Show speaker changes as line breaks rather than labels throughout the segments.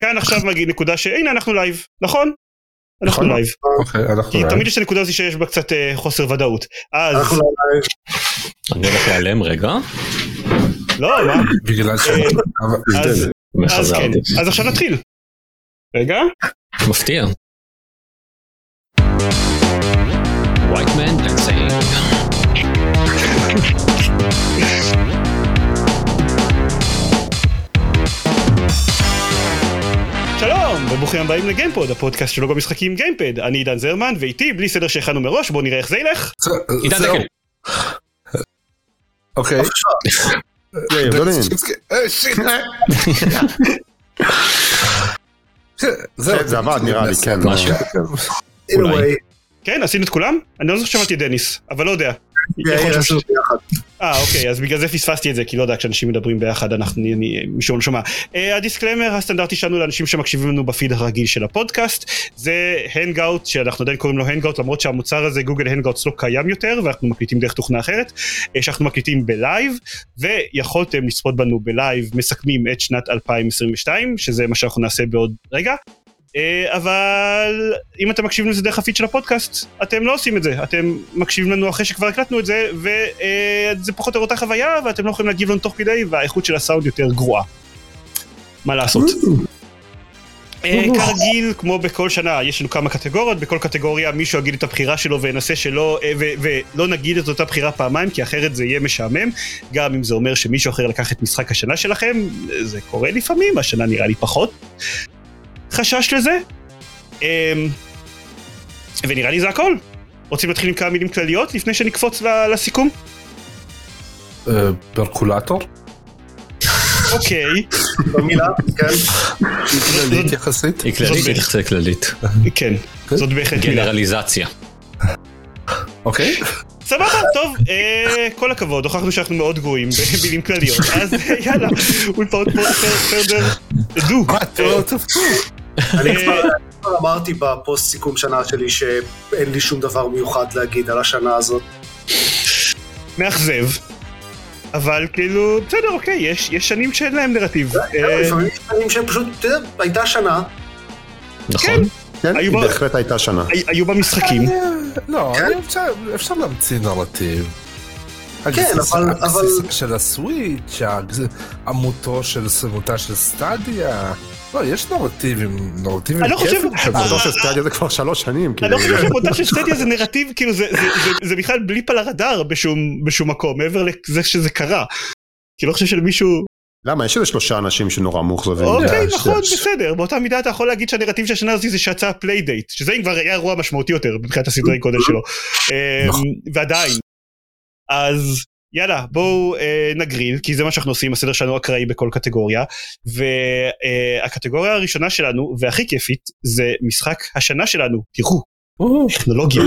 כאן עכשיו מגיע נקודה שהנה אנחנו לייב, נכון? אנחנו
נכון.
לייב.
אוקיי, אנחנו
כי
לייב.
תמיד יש את הנקודה הזו שיש בה קצת אה, חוסר ודאות. אז,
אנחנו לא לייב.
אני הולך להיעלם רגע,
לא, מה?
בגלל ש...
אה, אז, כן. אז עכשיו נתחיל. רגע,
מפתיע. White man dancing.
וברוכים הבאים לגיימפוד, הפודקאסט של אתר המשחקים גיימפד. אני עידן זרמן ואיתי בלי סדר שהכנו מראש, בואו נראה איך זה ילך.
זה-
עידן. דקל.
אוקיי.
יאיר דולין.
אה, shit. זהו,
זה עבד נראה לי, כן.
כן, עשינו את כולם? אני לא זוכר ששמעתי את דניס, אבל לא יודע.
ביחד.
אה אוקיי אז בגלל זה פספסתי את זה כי לא יודע כשאנשים מדברים ביחד אנחנו אני מישהו לא שומע. אה, ה disclaimer הסטנדרטי שלנו לאנשים שמקשיבים לנו בפיד הרגיל של הפודקאסט זה Hangout שאנחנו עדיין קוראים לו Hangout למרות שהמוצר הזה Google Hangouts לא קיים יותר ואנחנו מקליטים דרך תוכנה אחרת אה, שאנחנו מקליטים בלייב ויכולתם לצפות בנו בלייב מסכמים את שנת 2022 שזה מה שאנחנו נעשה בעוד רגע. אה, אבל אם אתם מקשיבים לזה דרך הפיד של הפודקאסט, אתם לא עושים את זה, אתם מקשיבים לנו אחרי שכבר הקלטנו את זה, וזה פחות או אותה חוויה, ואתם לא יכולים להגיב לנו תוך כדי, והאיכות של הסאונד יותר גרועה. מה לעשות? אה, כרגיל, כמו בכל שנה, יש לנו כמה קטגוריות, בכל קטגוריה מישהו יגיד את הבחירה שלו וינסה שלא, אה, ולא נגיד את אותה בחירה פעמיים, כי אחרת זה יהיה משעמם, גם אם זה אומר שמישהו אחר לקח את משחק השנה שלכם, זה קורה לפעמים, השנה נראה לי פחות. חשש לזה. אמ, ונראה לי זה הכל. רוצים להתחיל עם כמה מילים כלליות לפני שנקפוץ לסיכום?
אה, פרקולטור?
אוקיי,
במילה, כן.
כללית יחסית?
היא כללית,
זאת
היא כללית.
כן, זאת בהחלט מילה.
גנרליזציה.
אוקיי.
סבבה, טוב, אה, כל הכבוד, הוכחנו שאנחנו מאוד גרועים במילים כלליות, אז יאללה, אולפאות פרדר, דו.
מה, אתה לא תפתור?
אני כבר אמרתי בפוסט סיכום שנה שלי שאין לי שום דבר מיוחד להגיד על השנה הזאת.
מאכזב. אבל כאילו, בסדר, אוקיי, יש יש שנים שאין להם נרטיב. אה,
לפעמים יש דברים שהם פשוט, אתה יודע, הייתה שנה,
נכון?
כן, היא
בה-
בהחלט הייתה שנה.
הי- היו במשחקים.
לא,
כן.
אפשר- להמציא נרטיב. הגסיס-
אבל-
של הסוויץ', עמותו של סמותה של סטדיה. לא, יש נרטיבים, נרטיבים
אני לא חושב-
כיפים.
המוטו של Stadia זה כבר שלוש שנים.
אני לא
כאילו.
חושב שהמונטאז' של Stadia זה נרטיב, כאילו זה- בכלל blip על הרדאר בשום מקום, מעבר לזה שזה קרה. כי לא חושב שלמישהו...
למה? יש איזה שלושה אנשים שנורא מאוכזבים.
אוקיי, נכון, בסדר. באותה מידה אתה יכול להגיד שהנרטיב של השנה הזאת זה שיצא Playdate, שזה אם כבר היה אירוע משמעותי יותר מבחינת הסדרי גודל שלו. אמ,
נכון.
ועדיין. אז יאללה, בואו אה, נגריל, כי זה מה שאנחנו עושים, הסדר שלנו אקראי בכל קטגוריה. והקטגוריה הראשונה שלנו, והכי כיפית, זה משחק השנה שלנו. תראו, טכנולוגיה.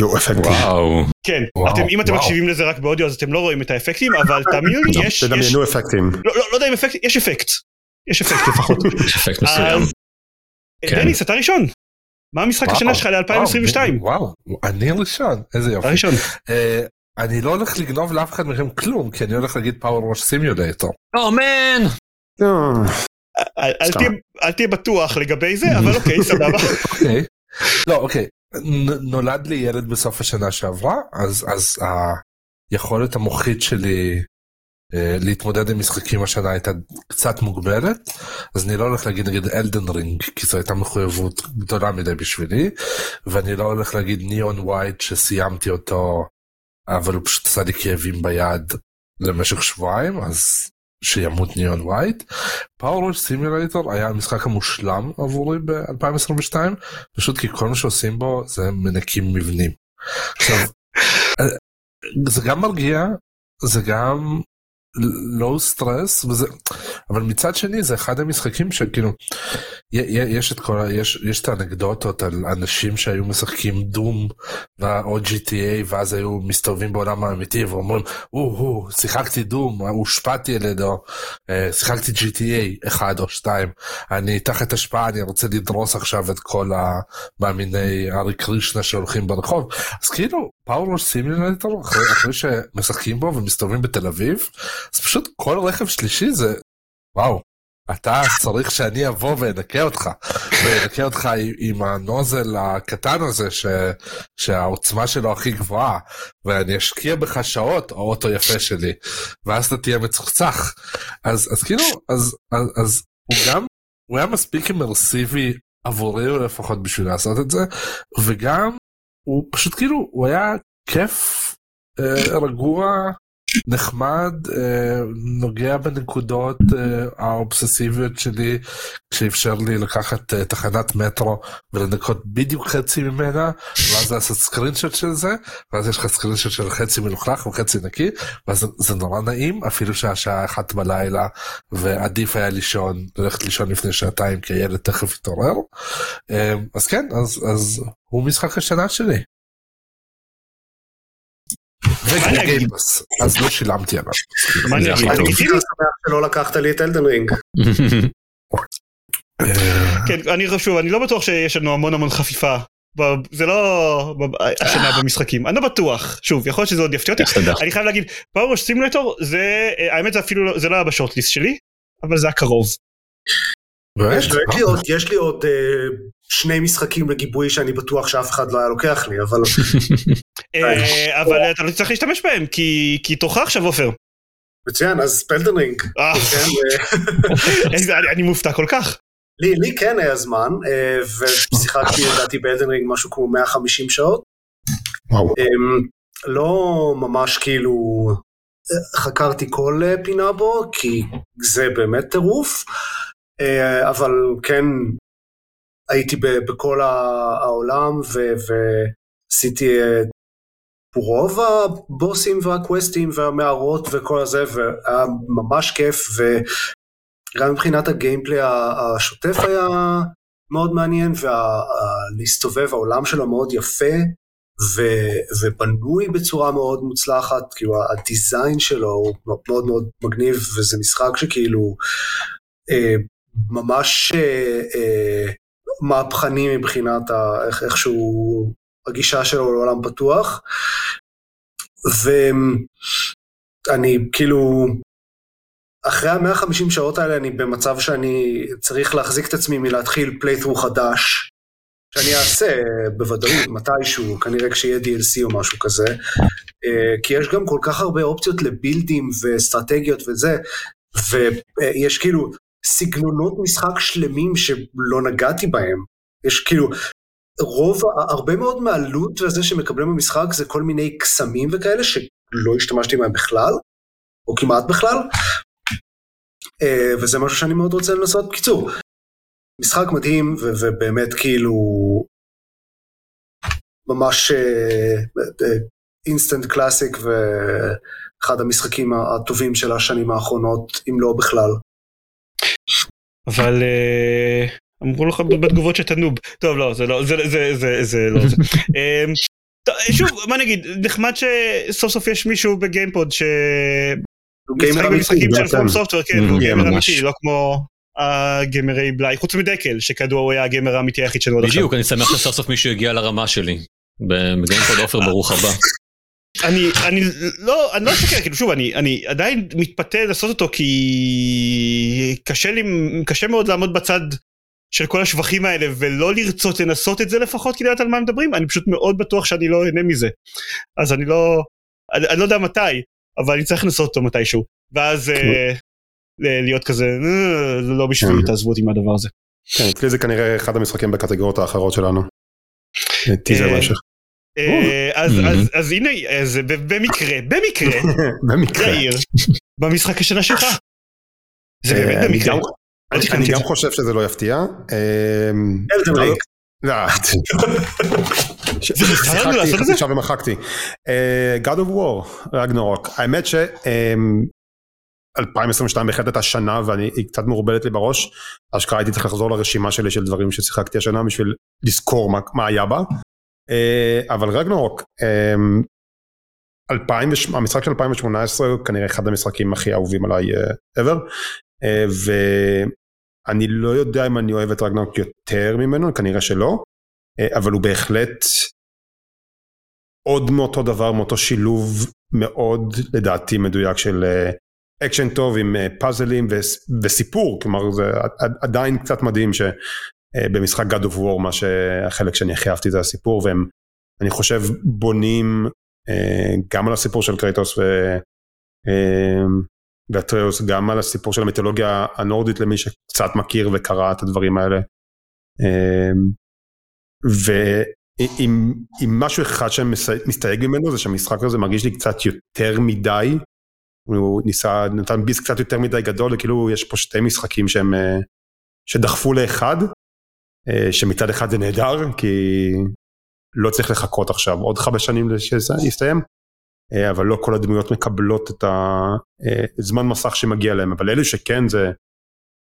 יואו, אפקטים.
וואו.
כן,
וואו,
אתם, אם אתם
וואו.
מקשיבים לזה רק באודיו אז אתם לא רואים את האפקטים, אבל תאמינו לי, יש, יש,
תדמיינו אפקטים.
לא, לא, לא יודע אם אפקט, יש אפקט. יש אפקט לפחות.
יש אפקט מסוים. כן.
דניס, אתה ראשון. מה המשחק השנה שלך ל-2022?
וואו, אני ראשון, איזה יופי.
ראשון.
אני לא הולך לגנוב לאף אחד מכם כלום, כי אני הולך להגיד פאוור ווש סימיולטור.
או מן!
אה,
אל-. תהיה- בטוח לגבי זה, אבל אוקיי, סבבה.
אוקיי. לא, אוקיי. נולד לי ילד בסוף השנה שעברה, אז אז היכולת המוחית שלי אה, להתמודד עם משחקים השנה הייתה קצת מוגבלת, אז אני לא הולך להגיד נגיד אלדן רינג, כי זו הייתה מחויבות גדולה מדי בשבילי, ואני לא הולך להגיד ניאון ווייט שסיימתי אותו, אבל הוא פשוט עשה לי כאבים ביד למשך שבועיים, אז שימות Neon White. PowerWash Simulator היה המשחק המושלם עבורי ב-2022 פשוט כי כל מה שעושים בו זה מנקים מבנים. עכשיו אה, זה גם מרגיע זה גם low stress וזה אבל מצד שני זה אחד המשחקים שכאילו יש את כל יש יש את האנקדוטות על אנשים שהיו משחקים Doom או GTA ואז היו מסתובבים בעולם האמיתי ואומרים או הו שיחקתי דום הושפעתי על ידו אה, שיחקתי GTA 1 או 2 אני תחת השפעה אני רוצה לדרוס עכשיו את כל המאמיני ארי קרישנה שהולכים ברחוב. אז כאילו פאוור סימולטור אחרי, אחרי שמשחקים בו ומסתובבים בתל אביב אז פשוט כל רכב שלישי זה וואו אתה צריך שאני אבוא ואנקה אותך, ואנקה אותך עם, הנוזל הקטן הזה ש, שהעוצמה שלו הכי גבוהה, ואני אשקיע בך שעות, האוטו יפה שלי, ואז אתה תהיה מצוחצח. אז, אז כאילו, אז, אז, אז הוא גם, הוא היה מספיק אימרסיבי עבורי לפחות בשביל לעשות את זה, וגם הוא פשוט כאילו, הוא היה כיף, אה, רגוע, נחמד, אה, נוגע בנקודות אה, האובססיביות שלי, שאפשר לי לקחת אה, תחנת מטרו ולנקות בדיוק חצי ממנה, ואז לעשות סקרינשוט של זה, ואז יש לך סקרינשוט של חצי מלוכלך וחצי נקי, ואז זה- נורא נעים, אפילו שהשעה אחת בלילה, ועדיף היה לישון, ללכת לישון לפני שעתיים, כי הילד תכף יתעורר. אז כן, אז, אז הוא משחק השנה שלי. וגיימפס, אז לא שילמתי עליו.
אני לגיטימי?
שמח שלא לקחת לי את אלדן רינג.
כן, אני שוב, אני לא בטוח שיש לנו המון המון חפיפה. זה לא השנה במשחקים, אני לא בטוח. שוב, יכול להיות שזה עוד יפתיע אותי. אני חייב להגיד, פאוור סימולטור זה, אה, האמת זה אפילו לא, זה לא היה בשורטליסט שלי, אבל זה הקרוב.
באמת?
יש לי עוד- אה, שני משחקים לגיבוי שאני בטוח שאף אחד לא היה לוקח לי, אבל
אה, אבל אתה לא תצטרך להשתמש בהם, כי כי תורך עכשיו עופר.
מצוין, אז פלדן רינג.
אה,
כן, אה,
אני- מופתע כל כך.
לי, לי כן היה זמן, אה, ושיחקתי לדעתי באלדן רינג משהו כמו 150 שעות.
וואו.
אמ, לא ממש כאילו אה, חקרתי כל אה, פינה בו, כי זה באמת טירוף, אה, אבל כן הייתי בכל העולם ועשיתי אה, רוב הבוסים והקווסטים והמערות וכל הזה, והיה ממש כיף, וגם מבחינת הגיימפליי ה- השוטף היה מאוד מעניין, ולהסתובב, העולם שלו מאוד יפה, ו- ובנוי בצורה מאוד מוצלחת, כאילו הדיזיין שלו הוא מאוד מאוד מגניב, וזה משחק שכאילו אה, ממש אה, מהפכני מבחינת ה- איך, שהוא, הגישה שלו לעולם פתוח. ואני כאילו, אחרי ה-150 שעות האלה אני במצב שאני צריך להחזיק את עצמי מלהתחיל פלייתרו חדש, שאני אעשה בוודאות מתישהו, כנראה כשיהיה DLC או משהו כזה, אה, כי יש גם כל כך הרבה אופציות לבילדים ואסטרטגיות וזה, ויש כאילו סגנונות משחק שלמים שלא נגעתי בהם. יש כאילו, רוב, הרבה מאוד מה loot וזה שמקבלים במשחק זה כל מיני קסמים וכאלה שלא השתמשתי בהם בכלל, או כמעט בכלל, אה, וזה משהו שאני מאוד רוצה לנסות. בקיצור, משחק מדהים ו- ובאמת כאילו ממש instant classic ואחד המשחקים הטובים של השנים האחרונות, אם לא בכלל.
אבל אה, אמרו לך בתגובות שאתה נוב. טוב לא זה לא זה זה זה זה לא זה. טוב, שוב מה נגיד נחמד שסוף סוף יש מישהו בגיימפוד ש... משחק במשחקים של. פרום סופטוור כן הוא גיימר
ממש.
אמיתי לא כמו הגיימרי בלאי חוץ מדקל שכדוע הוא היה הגיימר האמיתי היחיד שלנו עד עכשיו.
בדיוק, אני שמח שסוף סוף מישהו הגיע לרמה שלי. בגיימפוד עופר ברוך הבא.
אני אני לא אני לא אשקר כאילו שוב אני אני עדיין מתפתה לעשות אותו כי קשה לי קשה מאוד לעמוד בצד של כל השבחים האלה ולא לרצות לנסות את זה לפחות כדי לדעת על מה מדברים אני פשוט מאוד בטוח שאני לא אהנה מזה אז אני לא אני, אני לא יודע מתי אבל אני צריך לנסות אותו מתישהו ואז אה, ל- להיות כזה "אה, לא בשבילי
כן.
תעזבו אותי מהדבר הזה.
כן, אצלי זה כנראה אחד המשחקים בקטגוריות האחרות שלנו. טיזר
אה,
בהמשך.
אה, אז. אז אז הנה במקרה במקרה
במקרה.
יאיר במשחק השנה שלך. זה
אה,
באמת
אני
במקרה. לא
אני גם. חושב שזה לא יפתיע.
רינג.
לא,
זה?
שיחקתי עכשיו ומחקתי. אה, God of War, רגנורוק. האמת ש... אמ, 2022 בהחלט הייתה שנה והיא קצת מעורבלת לי בראש. אשכרה הייתי צריך לחזור לרשימה שלי של דברים ששיחקתי השנה בשביל לזכור מה, מה היה בה. אה, אבל רגנורוק, אמ, 2000, המשחק של 2018 הוא כנראה אחד המשחקים הכי אהובים עליי אה, ever. אה, ואני לא יודע אם אני אוהב את רגנורוק יותר ממנו, כנראה שלא. אבל הוא בהחלט עוד מאותו דבר, מאותו שילוב מאוד לדעתי מדויק של אקשן טוב עם פאזלים וס- וסיפור, כלומר זה עד- עדיין קצת מדהים שבמשחק God of War מה שהחלק שאני הכי אהבתי זה הסיפור והם אני חושב בונים אה, גם על הסיפור של קרייטוס ו... אה, ואטריוס גם על הסיפור של המיתולוגיה הנורדית למי שקצת מכיר וקרא את הדברים האלה. אה, ואם אם משהו אחד שאני מסי- מסתייג ממנו זה שהמשחק הזה מרגיש לי קצת יותר מדי. הוא ניסה, נתן ביס קצת יותר מדי גדול, וכאילו יש פה שתי משחקים שהם, אה, שדחפו לאחד, אה, שמצד אחד זה נהדר, כי לא צריך לחכות עכשיו עוד חמש שנים שזה יסתיים, אה, אבל לא כל הדמויות מקבלות את הזמן מסך שמגיע להם, אבל אלו שכן זה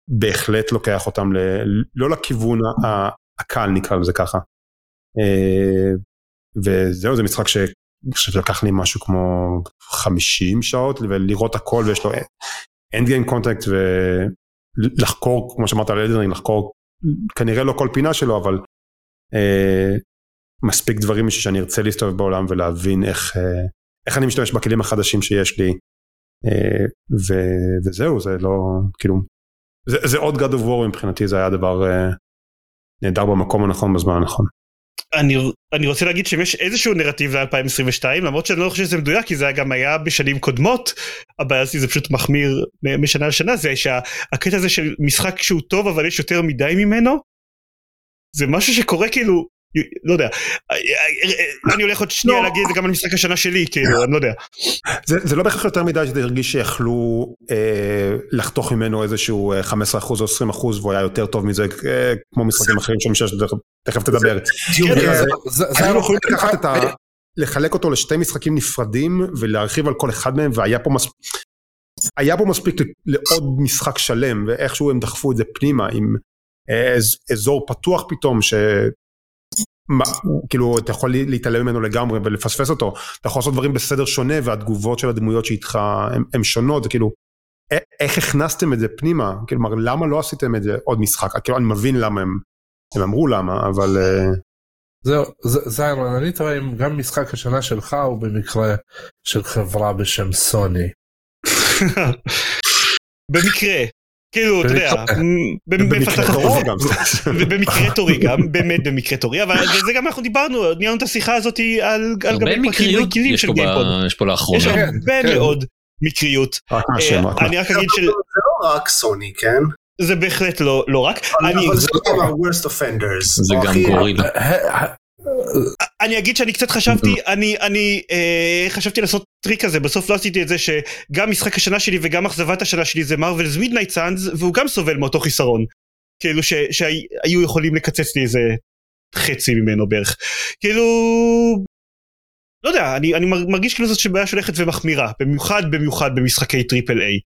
בהחלט לוקח אותם ל, לא לכיוון הקל נקרא לזה ככה. אה, וזהו זה משחק ש... אני חושב שלקח לי משהו כמו 50 שעות ולראות הכל ויש לו end game content ולחקור כמו שאמרת על אלדרינג לחקור כנראה לא כל פינה שלו אבל אה, מספיק דברים שאני ארצה להסתובב בעולם ולהבין איך, אה, איך אני משתמש בכלים החדשים שיש לי אה, ו, וזהו זה לא כאילו זה, זה עוד God of War מבחינתי זה היה דבר אה, נהדר במקום הנכון בזמן הנכון.
אני, אני רוצה להגיד שאם יש איזשהו נרטיב ל-2022 למרות שאני לא חושב שזה מדויק כי זה גם היה בשנים קודמות הבעיה שלי זה פשוט מחמיר משנה לשנה זה שהקטע הזה של משחק שהוא טוב אבל יש יותר מדי ממנו זה משהו שקורה כאילו לא יודע אני הולך עוד שנייה
לא.
להגיד את זה גם על משחק השנה שלי כאילו אני לא יודע
זה, זה לא בהכרח יותר מדי שזה הרגיש שיכלו אה, לחתוך ממנו איזשהו אה, 15% או 20% והוא היה יותר טוב מזה אה, כמו משחקים אחרים שם שיש תכף תדבר.
אה,
היינו
היה
יכולים לקחת את ה... לחלק אותו לשתי משחקים נפרדים ולהרחיב על כל אחד מהם והיה פה מספיק היה פה מספיק לעוד משחק שלם ואיכשהו הם דחפו את זה פנימה עם אה, אז- אזור פתוח פתאום ש... מה, כאילו אתה יכול להתעלם ממנו לגמרי ולפספס אותו. אתה יכול לעשות דברים בסדר שונה והתגובות של הדמויות שאיתך הן שונות זה כאילו איך הכנסתם את זה פנימה? כלומר למה לא עשיתם את זה עוד משחק? כאילו אני מבין למה הם הם אמרו למה אבל אה,
זהו, זה- זה הרעיון, אני טועה אם גם משחק השנה שלך הוא במקרה של חברה בשם סוני.
במקרה כאילו אתה יודע
במקרה-
במקרה
חוזה.
גם.
ובמקרה תורי גם באמת במקרה תורי אבל זה גם אנחנו דיברנו ניהלנו את השיחה הזאת על גבי פרקים רגילים
יש
של גיימפוד.
יש פה
יש
לאחרונה.
כן,
הרבה
כן.
מאוד מקריות. אה, אני רק אגיד
זה לא רק סוני, כן?
שזה בהחלט לא לא רק. אני-
אבל זה גם ה-worst offenders.
זה
או
גם גורילה.
אני אגיד שאני קצת חשבתי אני אני אה, חשבתי לעשות טריק כזה בסוף לא עשיתי את זה שגם משחק השנה שלי וגם אכזבת השנה שלי זה מרווילס מידנייט סאנס והוא גם סובל מאותו חיסרון. כאילו ש- שהיו יכולים לקצץ לי איזה חצי ממנו בערך. כאילו לא יודע אני אני מר- מרגיש כאילו זאת שבעיה שהולכת ומחמירה במיוחד במיוחד במשחקי triple איי.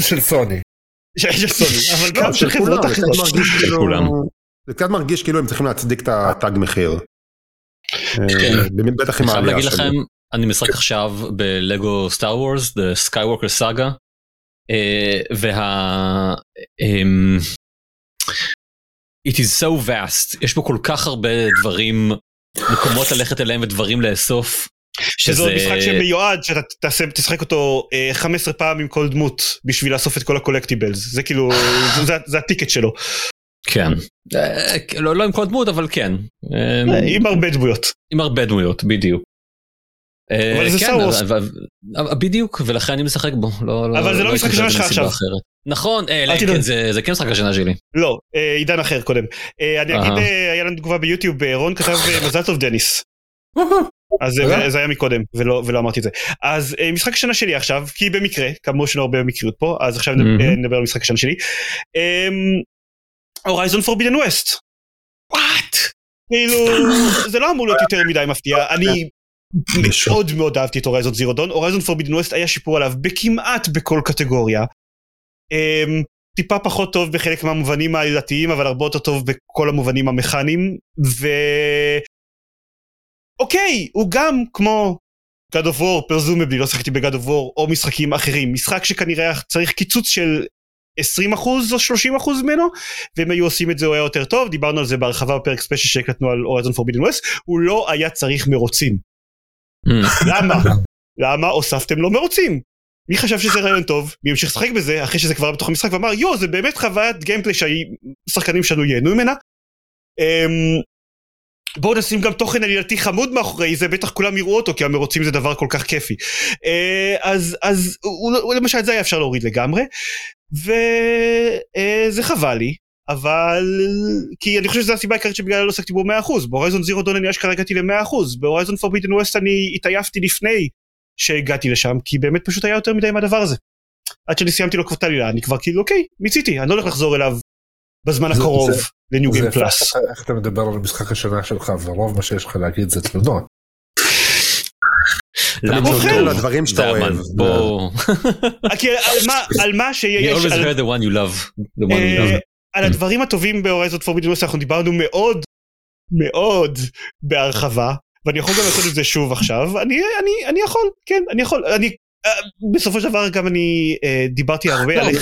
של סוני.
של סוני אבל
לא,
גם של
של
חברות אחרות.
כולם.
זה קצת מרגיש כאילו הם צריכים להצדיק את התג מחיר.
כן.
אה, בטח עם
אני חייב
העלייה
להגיד. לכם, אני משחק עכשיו בלגו סטאר וורס, The Skywalker Saga, אה, וה... אמ, It is so vast, יש בו כל כך הרבה דברים, מקומות ללכת אליהם ודברים לאסוף.
שזה עוד משחק שמיועד שאתה תעשה, תשחק אותו אה, 15 פעם עם כל דמות בשביל לאסוף את כל הקולקטיבלס זה כאילו זה הטיקט שלו
כן. אה, לא לא עם כל דמות אבל כן. אה,
אה, עם הרבה דמויות.
עם הרבה דמויות בדיוק.
אבל זה
כן,
Wars.
אבל- אבל- בדיוק ולכן אני משחק בו לא
אבל זה לא
הייתי
משחק השנה שלך עכשיו.
נכון. כן, זה זה כן משחק השנה שלי.
לא עידן אחר קודם אני אגיד היה לנו תגובה ביוטיוב רון כתב מזל טוב דניס אז זה-. זה היה מקודם ולא אמרתי את זה אז משחק השנה שלי עכשיו כי במקרה כאמור יש לנו הרבה מקריות פה אז עכשיו נדבר- על משחק השנה שלי. הורייזון פורבידן ווסט. וואט כאילו זה לא אמור להיות יותר מדי מפתיע. אני מאוד מאוד אהבתי את הורייזון זירו דון הורייזון פורבידן ווסט היה שיפור עליו בכמעט בכל קטגוריה. אמ, טיפה פחות טוב בחלק מהמובנים העלילתיים אבל הרבה יותר טוב בכל המובנים המכניים ו... אוקיי הוא גם כמו God of War פרזומבלי לא שחקתי ב-God of War או משחקים אחרים. משחק שכנראה צריך קיצוץ של 20% או 30% ממנו ואם היו עושים את זה הוא היה יותר טוב דיברנו על זה בהרחבה בפרק ספיישל שהקלטנו על הורייזון פורבידן ווסט הוא לא היה צריך מרוצים
Mm.
למה? למה הוספתם לו מרוצים? מי חשב שזה רעיון טוב, מי המשיך לשחק בזה אחרי שזה כבר בתוך המשחק ואמר יואו זה באמת חוויית gameplay שהשחקנים שלנו ייהנו ממנה. אמ, בואו נשים גם תוכן עלילתי חמוד מאחורי זה, בטח כולם יראו אותו כי המרוצים זה דבר כל כך כיפי. אה, אז, אז הוא, למשל את זה היה אפשר להוריד לגמרי, וזה חבל לי, אבל כי אני חושב שזו הסיבה העיקרית שבגללה לא עסקתי בו 100%, בהורייזון זירו דון אני אשכרה הגעתי ל-100%, בהורייזון פורביטן ווסט אני התעייפתי לפני שהגעתי לשם, כי באמת פשוט היה יותר מדי עם הדבר הזה. עד שאני סיימתי לו כבר את העלילה, אני כבר כאילו אוקיי, מיציתי, אני לא הולך לחזור אליו בזמן הקרוב לניו גיים פלאס.
איך- איך אתה מדבר על משחק השנה שלך ורוב מה שיש לך להגיד זה תלונות.
טוב?
לדברים שאתה אוהב.
כי על מה, על מה
You
שיש,
always
על,
heard the one you love. The one you
אה. על הדברים הטובים בהורייזון פורביטן ווסט אנחנו דיברנו מאוד מאוד בהרחבה ואני יכול גם לעשות את זה שוב עכשיו אני אני אני יכול כן אני יכול אני אה, בסופו של דבר גם אני אה, דיברתי הרבה
לא,
על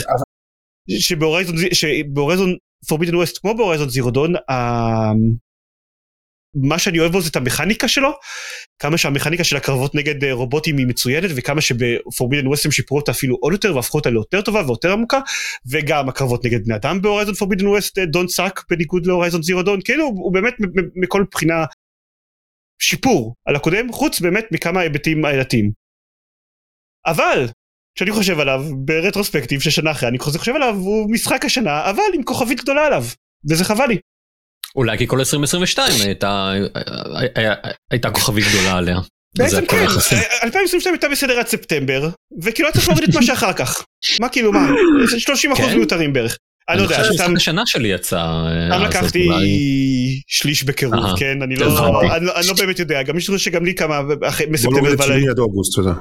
שבהורייזון שבהורייזון פורביטן ווסט כמו בהורייזון זירודון מה שאני אוהב בו זה את המכניקה שלו כמה שהמכניקה של הקרבות נגד אה, רובוטים היא מצוינת וכמה שבפורביטן ווסט הם שיפרו אותה אפילו עוד יותר והפכו אותה ליותר טובה ויותר עמוקה וגם הקרבות נגד בני אדם בהורייזון פורביטן ווסט don't suck בניגוד להורייזון זירו דון כאילו הוא באמת מכל בחינה שיפור על הקודם חוץ באמת מכמה היבטים עלילתיים. אבל כשאני חושב עליו ברטרוספקטיב של שנה אחרי אני חושב עליו הוא משחק השנה אבל עם כוכבית גדולה עליו וזה חבל לי.
אולי כי כל 2022 הייתה היה- הייתה כוכבית גדולה עליה.
בעצם כן,
יחסי.
2022 הייתה בסדר עד ספטמבר וכאילו היה צריך להוריד את מה שאחר כך. מה כאילו מה 30 אחוז
כן?
מיותרים בערך. אני לא יודע,
חושב
סתם
שמשחק השנה שלי יצא. אה,
גם
אז
לקחתי שליש בקירוב, כן? אני לא. אני לא- אני לא באמת יודע, גם יש דברים שגם לי כמה אחרי-
בוא
מספטמבר
נוריד את אוגוסט, אתה.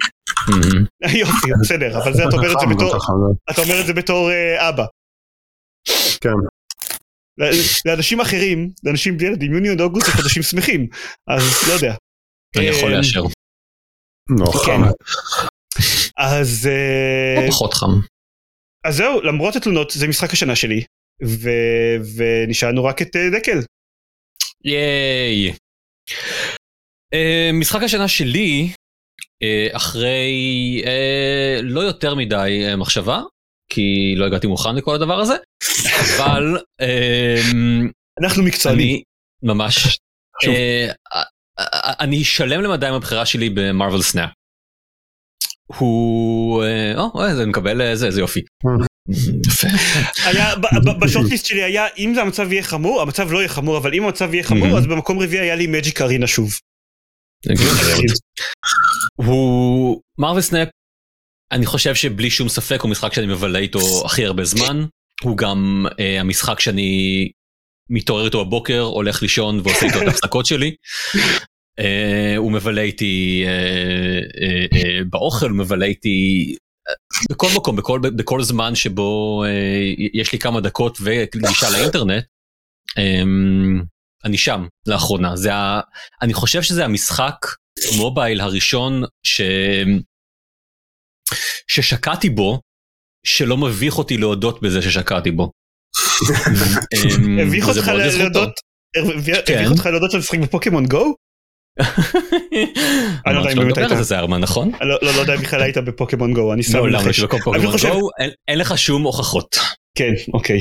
יופי, בסדר, אבל זה אתה אומר את זה בתור,
ככה, זה-
אתה אומר את זה בתור אה, אבא.
כן.
לאנשים אחרים, לאנשים בלי ילדים, יוני עד אוגוסט זה חודשים שמחים, אז לא יודע.
אני יכול
אה,
לאשר.
לא,
כן.
חם.
אז אה,
לא פחות חם.
אז זהו, למרות התלונות, זה משחק השנה שלי, ו- ונשארנו רק את אה, דקל.
ייי. אה, משחק השנה שלי אחרי לא יותר מדי מחשבה כי לא הגעתי מוכן לכל הדבר הזה אבל אה,
אנחנו מקצוענים.
אני ממש. אה, אה, אני שלם למדי עם הבחירה שלי במרוויל סנאפ. הוא אה, או, זה מקבל אה, זה איזה יופי.
היה, ב shortlist שלי היה, אם זה המצב יהיה חמור, המצב לא יהיה חמור, אבל אם המצב יהיה חמור,
Mhm.
אז במקום רביעי היה לי מג'יק ארינה שוב.
הוא מרוויל סנאפ אני חושב שבלי שום ספק הוא משחק שאני מבלה איתו הכי הרבה זמן הוא גם אה, המשחק שאני מתעורר איתו בבוקר הולך לישון ועושה איתו את ההפסקות שלי. אה, הוא מבלה איתי אה, אה, אה, באוכל הוא מבלה איתי אה, בכל מקום בכל בכל זמן שבו אה, יש לי כמה דקות וגישה לאינטרנט. אה, אני שם לאחרונה זה ה... אני חושב שזה המשחק מובייל הראשון ש... ששקעתי בו, שלא מביך אותי להודות בזה ששקעתי בו. אמ,
הביך
וזה
אותך. להודות, הביך
כן.
אותך להודות שאתה משחק בפוקימון גו? אני לא יודע אם באמת היית.
זה, ארמן, נכון?
לא- יודע אם בכלל היית בפוקימון גו, אני סתם
לא
מנחש.
אין- לך שום הוכחות.
כן, אוקיי.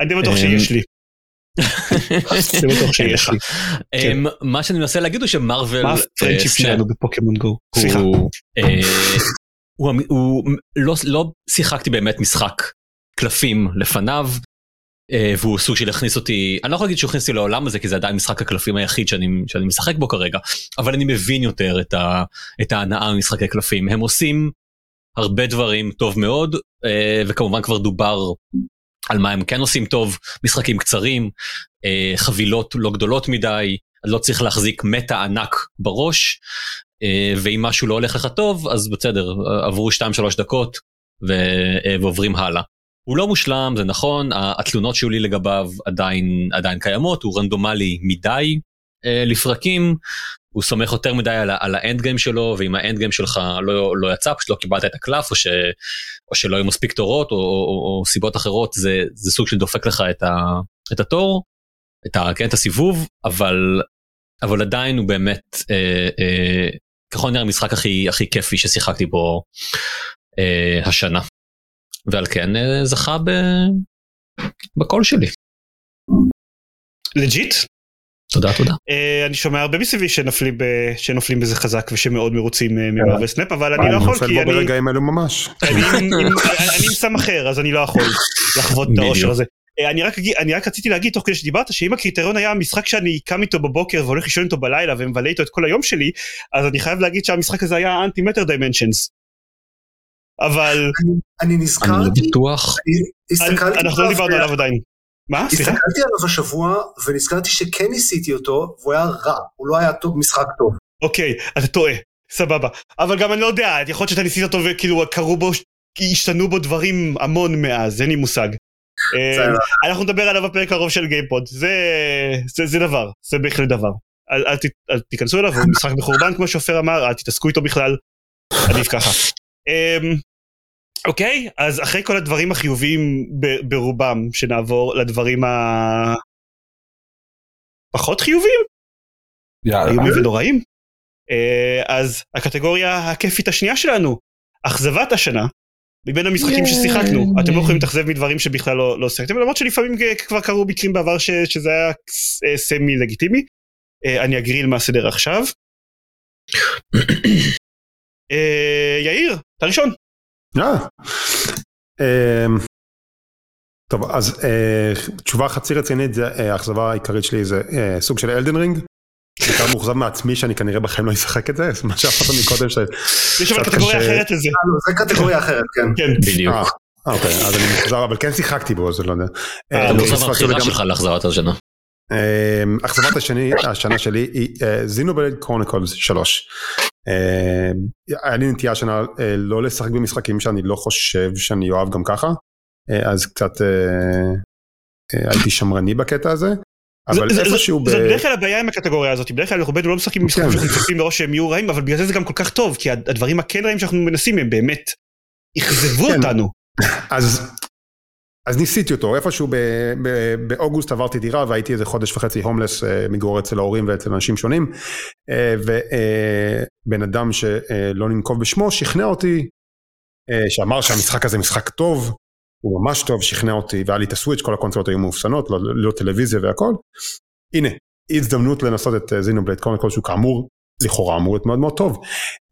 אני די בטוח
אמ,
שיש לי. כן.
אמ, מה שאני מנסה להגיד הוא שמרוויל
מה
אה,
הפרנצ'יפ שלנו בפוקימון גו? סליחה.
הוא, הוא, לא, לא שיחקתי באמת משחק קלפים לפניו אה, והוא סוג של הכניס אותי אני לא יכול להגיד שהוא הכניס אותי לעולם הזה כי זה עדיין משחק הקלפים היחיד שאני, שאני משחק בו כרגע אבל אני מבין יותר את, ה, את ההנאה ממשחקי קלפים. הם עושים הרבה דברים טוב מאוד אה, וכמובן כבר דובר על מה הם כן עושים טוב משחקים קצרים אה, חבילות לא גדולות מדי לא צריך להחזיק מטה ענק בראש ואם משהו לא הולך לך טוב אז בסדר עברו 2-3 דקות ו- אה, ועוברים הלאה. הוא לא מושלם זה נכון התלונות שהיו לי לגביו עדיין עדיין קיימות הוא רנדומלי מדי אה, לפרקים הוא סומך יותר מדי על, על האנד גיים שלו ואם האנד גיים שלך לא, לא יצא פשוט לא קיבלת את הקלף או, ש, או שלא היו מספיק תורות או, או, או סיבות אחרות זה, זה סוג של דופק לך את, ה, את התור את, ה, כן, את הסיבוב אבל אבל עדיין הוא באמת אה, אה, ככל הנראה המשחק הכי הכי כיפי ששיחקתי בו אה, השנה. ועל כן אה, זכה ב... בקול שלי.
legit.
תודה תודה.
Uh, אני שומע הרבה מסביבי שנופלים, ב... שנופלים בזה חזק ושמאוד מרוצים uh, ממרוויל סנאפ אבל אני לא יכול כי אני,
ברגעים אלו ממש.
אני, עם, עם, אני עם סם אחר אז אני לא יכול לחוות את האושר הזה. Uh, אני רק, אני רק רציתי להגיד תוך כדי שדיברת שאם הקריטריון היה המשחק שאני קם איתו בבוקר והולך לישון איתו בלילה ומבלה איתו את כל היום שלי אז אני חייב להגיד שהמשחק הזה היה אנטי מטר דיימנשנס. אבל
אני, אני נזכרתי,
אני לא בטוח.
אנחנו לא דיברנו עליו עדיין. מה? סליחה?
הסתכלתי עליו השבוע ונזכרתי שכן ניסיתי אותו והוא היה רע, הוא לא היה טוב, משחק טוב.
אוקיי, אתה טועה, סבבה. אבל גם אני לא יודע, יכול להיות שאתה ניסית אותו וכאילו קרו בו, השתנו בו דברים המון מאז, אין לי מושג. אה, אנחנו נדבר עליו בפרק הרוב של גיימפוד, זה, זה, זה דבר, זה בהחלט דבר. אל, תיכנסו אליו, הוא משחק מחורבן כמו שאופר אמר, אל תתעסקו איתו בכלל, עדיף ככה. אמ, אוקיי, אז אחרי כל הדברים החיוביים ברובם, שנעבור לדברים ה... פחות חיוביים? איומים ונוראים? אה, אז הקטגוריה הכיפית השנייה שלנו, אכזבת השנה, מבין המשחקים ששיחקנו, אתם לא יכולים להתאכזב מדברים שבכלל לא, לא שיחקתם, למרות שלפעמים כבר קרו מקרים בעבר ש, שזה היה אה, סמי לגיטימי. אה, אני אגריל מהסדר עכשיו. אה, יאיר, אתה ראשון.
אמ, טוב אז תשובה חצי רצינית זה האכזבה העיקרית שלי זה סוג של אלדן רינג. בעיקר מאוכזב מעצמי שאני כנראה בחיים לא אשחק את זה מה שאמרת מקודם. ש-
יש אבל קטגוריה. אחרת לזה.
אה, לא, זה קטגוריה אחרת, כן.
כן.
בדיוק.
אה, אוקיי אז אני מאוכזב אבל כן שיחקתי בו אז לא יודע.
אה,
אה,
אתה
לא
פספסתי
מאוכזב הבחירה. שלך לאכזבת השנה.
אמ, אכזבת השני השנה שלי היא זינובלד קרוניקולס 3. אמ, היה לי נטייה השנה לא לשחק במשחקים שאני לא חושב שאני אוהב גם ככה אז קצת הייתי שמרני בקטע הזה. אבל
זה- זה-
איפשהו ב...
זה בדרך כלל הבעיה עם הקטגוריה הזאת, בדרך כלל אנחנו באמת לא משחקים במשחקים
כן.
שאנחנו מצפים מראש שהם יהיו רעים, אבל בגלל זה זה גם כל כך טוב, כי הדברים הכן רעים שאנחנו מנסים הם באמת אכזבו
כן.
אותנו.
אז, אז ניסיתי אותו, איפשהו ב, ב, באוגוסט עברתי דירה והייתי איזה חודש וחצי הומלס, אה, מתגורר אצל ההורים ואצל אנשים שונים, אה, ובן אדם שלא ננקוב בשמו שכנע אותי, אה, שאמר שהמשחק הזה משחק טוב, הוא ממש טוב, שכנע אותי, והיה לי את הסוויץ', כל הקונסולות היו מאופסנות, לא, לא טלוויזיה והכל. הנה, הזדמנות לנסות את זינובלד קומיקול שהוא כאמור, לכאורה אמור להיות מאוד מאוד טוב.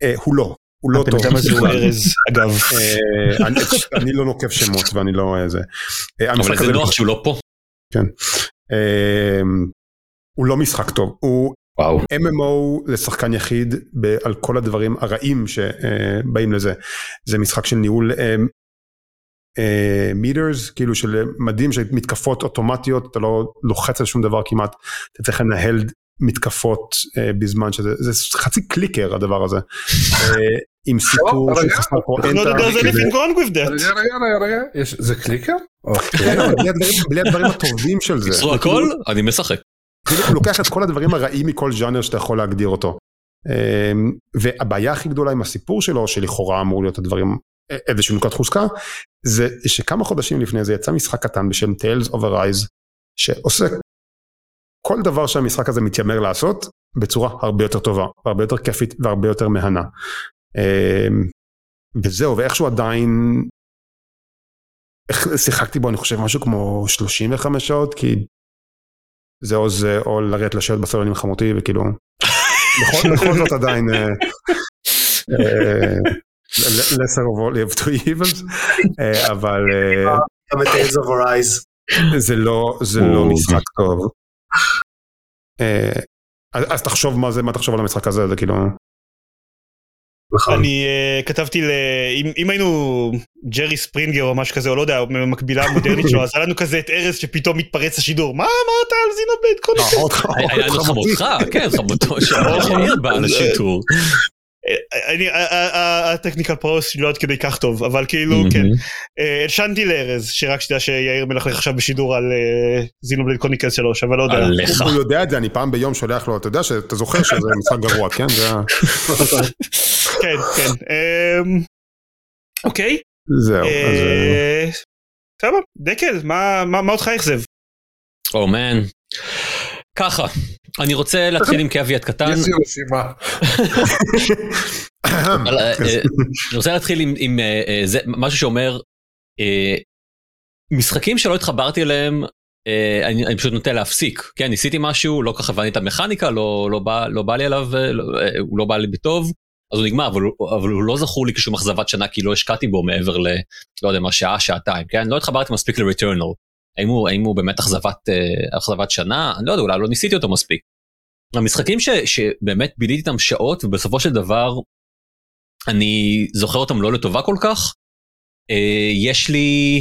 אה, הוא לא, הוא לא
הבן
טוב.
אדם הזה הוא
בכלל.
ארז, אגב.
אה, אני- אני לא נוקב שמות ואני לא איזה. אה,
אבל זה נוח שהוא לא פה.
אה, הוא לא משחק טוב, הוא
וואו.
MMO לשחקן יחיד על כל הדברים הרעים שבאים לזה. זה משחק של ניהול מיטרס, כאילו של מדים של מתקפות אוטומטיות, אתה לא לוחץ על שום דבר כמעט, אתה צריך לנהל מתקפות אה, בזמן שזה, זה חצי קליקר הדבר הזה. אה, עם סיפור של חסר
יש- זה קליקר? אוקיי.
בלי הדברים- הטובים של זה. כאילו-
הכל אני משחק.
כאילו הוא לוקח את כל הדברים הרעים מכל ז'אנר שאתה יכול להגדיר אותו. והבעיה הכי גדולה עם הסיפור שלו, שלכאורה אמור להיות הדברים, איזושהי נקודת חוזקה, זה שכמה חודשים לפני זה יצא משחק קטן בשם Tales of Arise, שעושה כל דבר שהמשחק הזה מתיימר לעשות, בצורה הרבה יותר טובה, והרבה יותר כיפית והרבה יותר מהנה. אמ, וזהו, ואיכשהו עדיין, שיחקתי בו אני חושב משהו כמו 35 שעות, כי זה או זה או לרדת לשבת בסלון עם חמותי וכאילו בכל זאת עדיין אה, אה, lesser of all of two evils אבל
גם את Tales of Arise.
זה לא זה לא
או,
משחק טוב. אה, אז תחשוב מה זה מה תחשוב על המשחק הזה זה כאילו
נכון.
אני uh, כתבתי ל... אם, היינו ג'רי ספרינגר או משהו כזה או לא יודע מקבילה מודרנית שלו אז היה לנו כזה את ארז שפתאום מתפרץ לשידור מה אמרת על זינובלייד
אה,
היה לנו. חמותך כן חמותו של יאיר בא לשיטור.
אני הטכניקל פרוס שלי לא עד כדי כך טוב אבל כאילו כן אה, הלשנתי לארז שרק שתדע שיאיר מלכלך עכשיו בשידור על זינובלייד קוניקל 3 אבל לא יודע.
עליך.
הוא יודע את זה אני פעם ביום שולח לו אתה יודע שאתה זוכר שזה משחק גרוע כן
כן כן. אמ, אוקיי.
זהו אה,
אה, סבבה דקל מה מה מה אותך אכזב?
או מן. ככה אני רוצה להתחיל עם קוויאט קטן.
יש לי רשימה.
אה, אה, אני רוצה להתחיל עם, עם אה, זה משהו שאומר משחקים שלא התחברתי אליהם אני, אני פשוט נוטה להפסיק. כן ניסיתי משהו לא כל כך הבנתי את המכניקה לא לא בא לא בא לי עליו לא, הוא לא בא לי בטוב אז הוא נגמר אבל, אבל הוא לא זכור לי כשום אכזבת שנה כי לא השקעתי בו מעבר ל... לא יודע מה שעה שעתיים כן? לא התחברתי מספיק ל-returnal האם הוא האם הוא באמת אכזבת אה, אכזבת שנה אני לא יודע אולי לא ניסיתי אותו מספיק. המשחקים ש, שבאמת ביליתי איתם שעות ובסופו של דבר אני זוכר אותם לא לטובה כל כך. אה, יש לי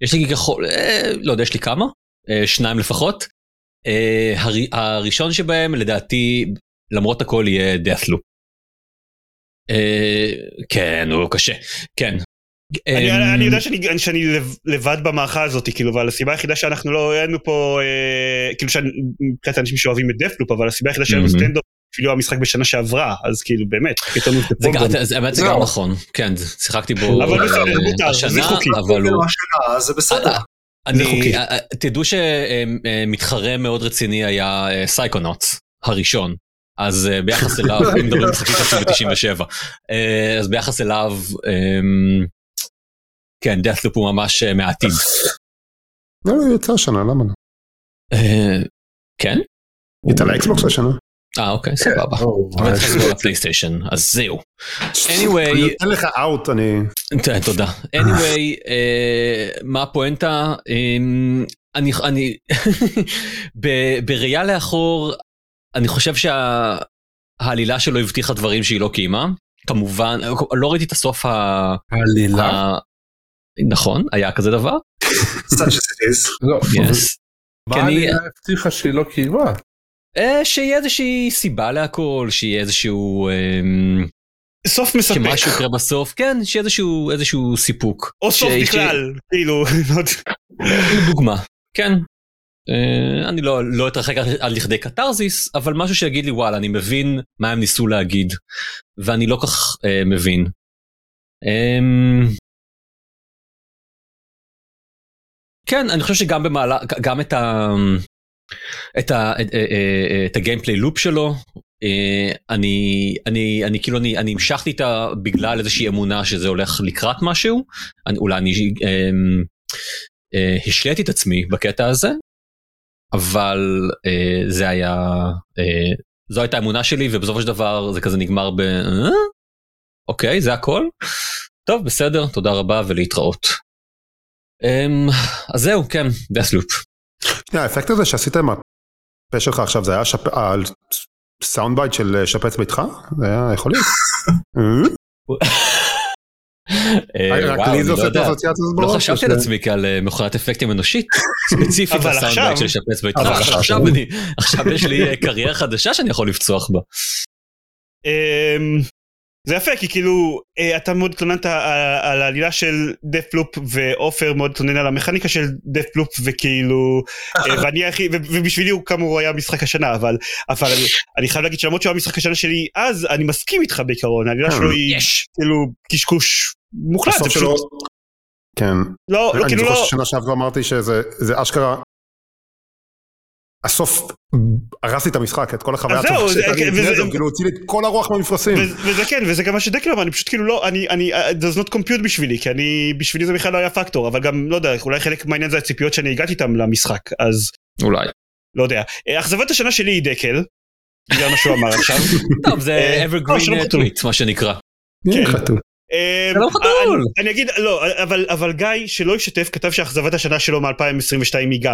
יש לי ככל אה, לא יודע יש לי כמה שניים לפחות. הר, הראשון שבהם לדעתי למרות הכל יהיה deathloop. אה, כן הוא קשה כן.
אני,
אה,
אני יודע שאני, שאני לב- לבד במערכה הזאת כאילו אבל הסיבה היחידה שאנחנו לא היינו פה אה, כאילו שאני מבחינת אנשים שאוהבים את דפלופ אבל הסיבה היחידה
מהמם.
סטנדאפ אפילו המשחק בשנה שעברה אז כאילו באמת פתאום זה
האמת זה גם. נכון כן שיחקתי בו אה, השנה. אבל הוא
זה בסדר.
אה, אני. אה, תדעו שמתחרה מאוד רציני היה סייקונוטס הראשון. אז ביחס אליו, אם מדברים על משחקים שיצאו ב-97, אז ביחס אליו, אמ, כן, דאת'לופ הוא ממש אה, מהעתיד.
לא, לא, יצא השנה, למה לא?
אה, כן?
יצא לאקסבוקס השנה.
אה, אוקיי, סבבה.
או,
אבל לבוא לפלייסטיישן, אז זהו. anyway,
אני נותן לך אאוט, אני...
תודה. anyway, אה, מה הפואנטה? אמ, אני, בראייה לאחור, אני חושב שהעלילה שלו הבטיחה דברים שהיא לא קיימה. כמובן, לא ראיתי את הסוף ה...
העלילה?
נכון, היה כזה דבר?
such as it is.
לא,
Yes.
מה
אני-
הבטיחה שהיא לא קיימה?
אה, שיהיה איזושהי סיבה להכל, שיהיה איזשהו... אמ,
סוף מספק
שמשהו יקרה בסוף, כן, שיהיה איזשהו, איזשהו סיפוק.
או סוף
ש-
בכלל כאילו לא יודע.
דוגמה, כן. Uh, אני לא, לא אתרחק עד- עד לכדי קתרזיס, אבל משהו שיגיד לי וואלה אני מבין מה הם ניסו להגיד, ואני לא כך uh, מבין. Um, כן, אני חושב שגם במעלה, גם את ה... את ה... את, אה, אה, את הגיימפליי לופ שלו, אה, אני, אני, אני כאילו, אני, אני המשכתי איתה בגלל איזושהי אמונה שזה הולך לקראת משהו, אני, אולי אני אמ, אה, השליתי את עצמי בקטע הזה, אבל אה, זה היה, אה, זו הייתה האמונה שלי ובסופו של דבר זה כזה נגמר ב... אה? אוקיי, זה הכל? טוב, בסדר, תודה רבה ולהתראות. אמ, אז זהו, כן, דאת'לופ.
שנייה, האפקט הזה שעשית עם הפה שלך עכשיו, זה היה שפ- ה sound bite של אה, שפץ ביתך? זה היה יכול להיות. אה? רק לי זה עושה את האסוציאציה הזאת
לא חשבתי על
ש-
עצמי כאילו אה, מכונת אפקטים אנושית, ספציפית לסאונד
עכשיו-
bite של שפץ ביתך,
עכשיו-
עכשיו אני- עכשיו יש לי אה, קריירה חדשה שאני יכול לפצוח בה.
זה יפה כי כאילו אה, אתה מאוד התלוננת על על העלילה של דאת'לופ ועופר מאוד התלונן על המכניקה של דאת'לופ וכאילו אה, ואני הכי ובשבילי הוא כאמור היה משחק השנה אבל אבל אני חייב להגיד שלמרות שהוא היה משחק השנה שלי אז אני מסכים איתך בעיקרון העלילה
כן.
שלו היא
יש.
כאילו קשקוש מוחלט זה
הסוף
פשוט
שלו, כן,
לא לא
אני
כאילו
זוכר
לא
ששנה שעברה אמרתי שזה זה אשכרה, הסוף הרס לי את המשחק, את כל החוויה,
זה-
לפני זה, הוא כאילו הוציא לי את כל הרוח מהמפרשים.
וזה כן וזה גם מה שדקל אמר אני פשוט כאילו לא אני אני does not compute בשבילי כי אני בשבילי זה בכלל לא היה פקטור אבל גם לא יודע אולי חלק מהעניין זה הציפיות שאני הגעתי איתם למשחק אז
אולי.
לא יודע אה, אכזבת השנה שלי היא דקל. בגלל מה שהוא אמר עכשיו.
טוב זה
אה, לא,
evergreen אה. טוויט מה שנקרא.
כן,
כן.
חתול.
אה,
שלום חתול.
אני- אני אגיד לא אבל אבל גיא שלא השתתף כתב שאכזבת השנה שלו מ-2022 היא גיא.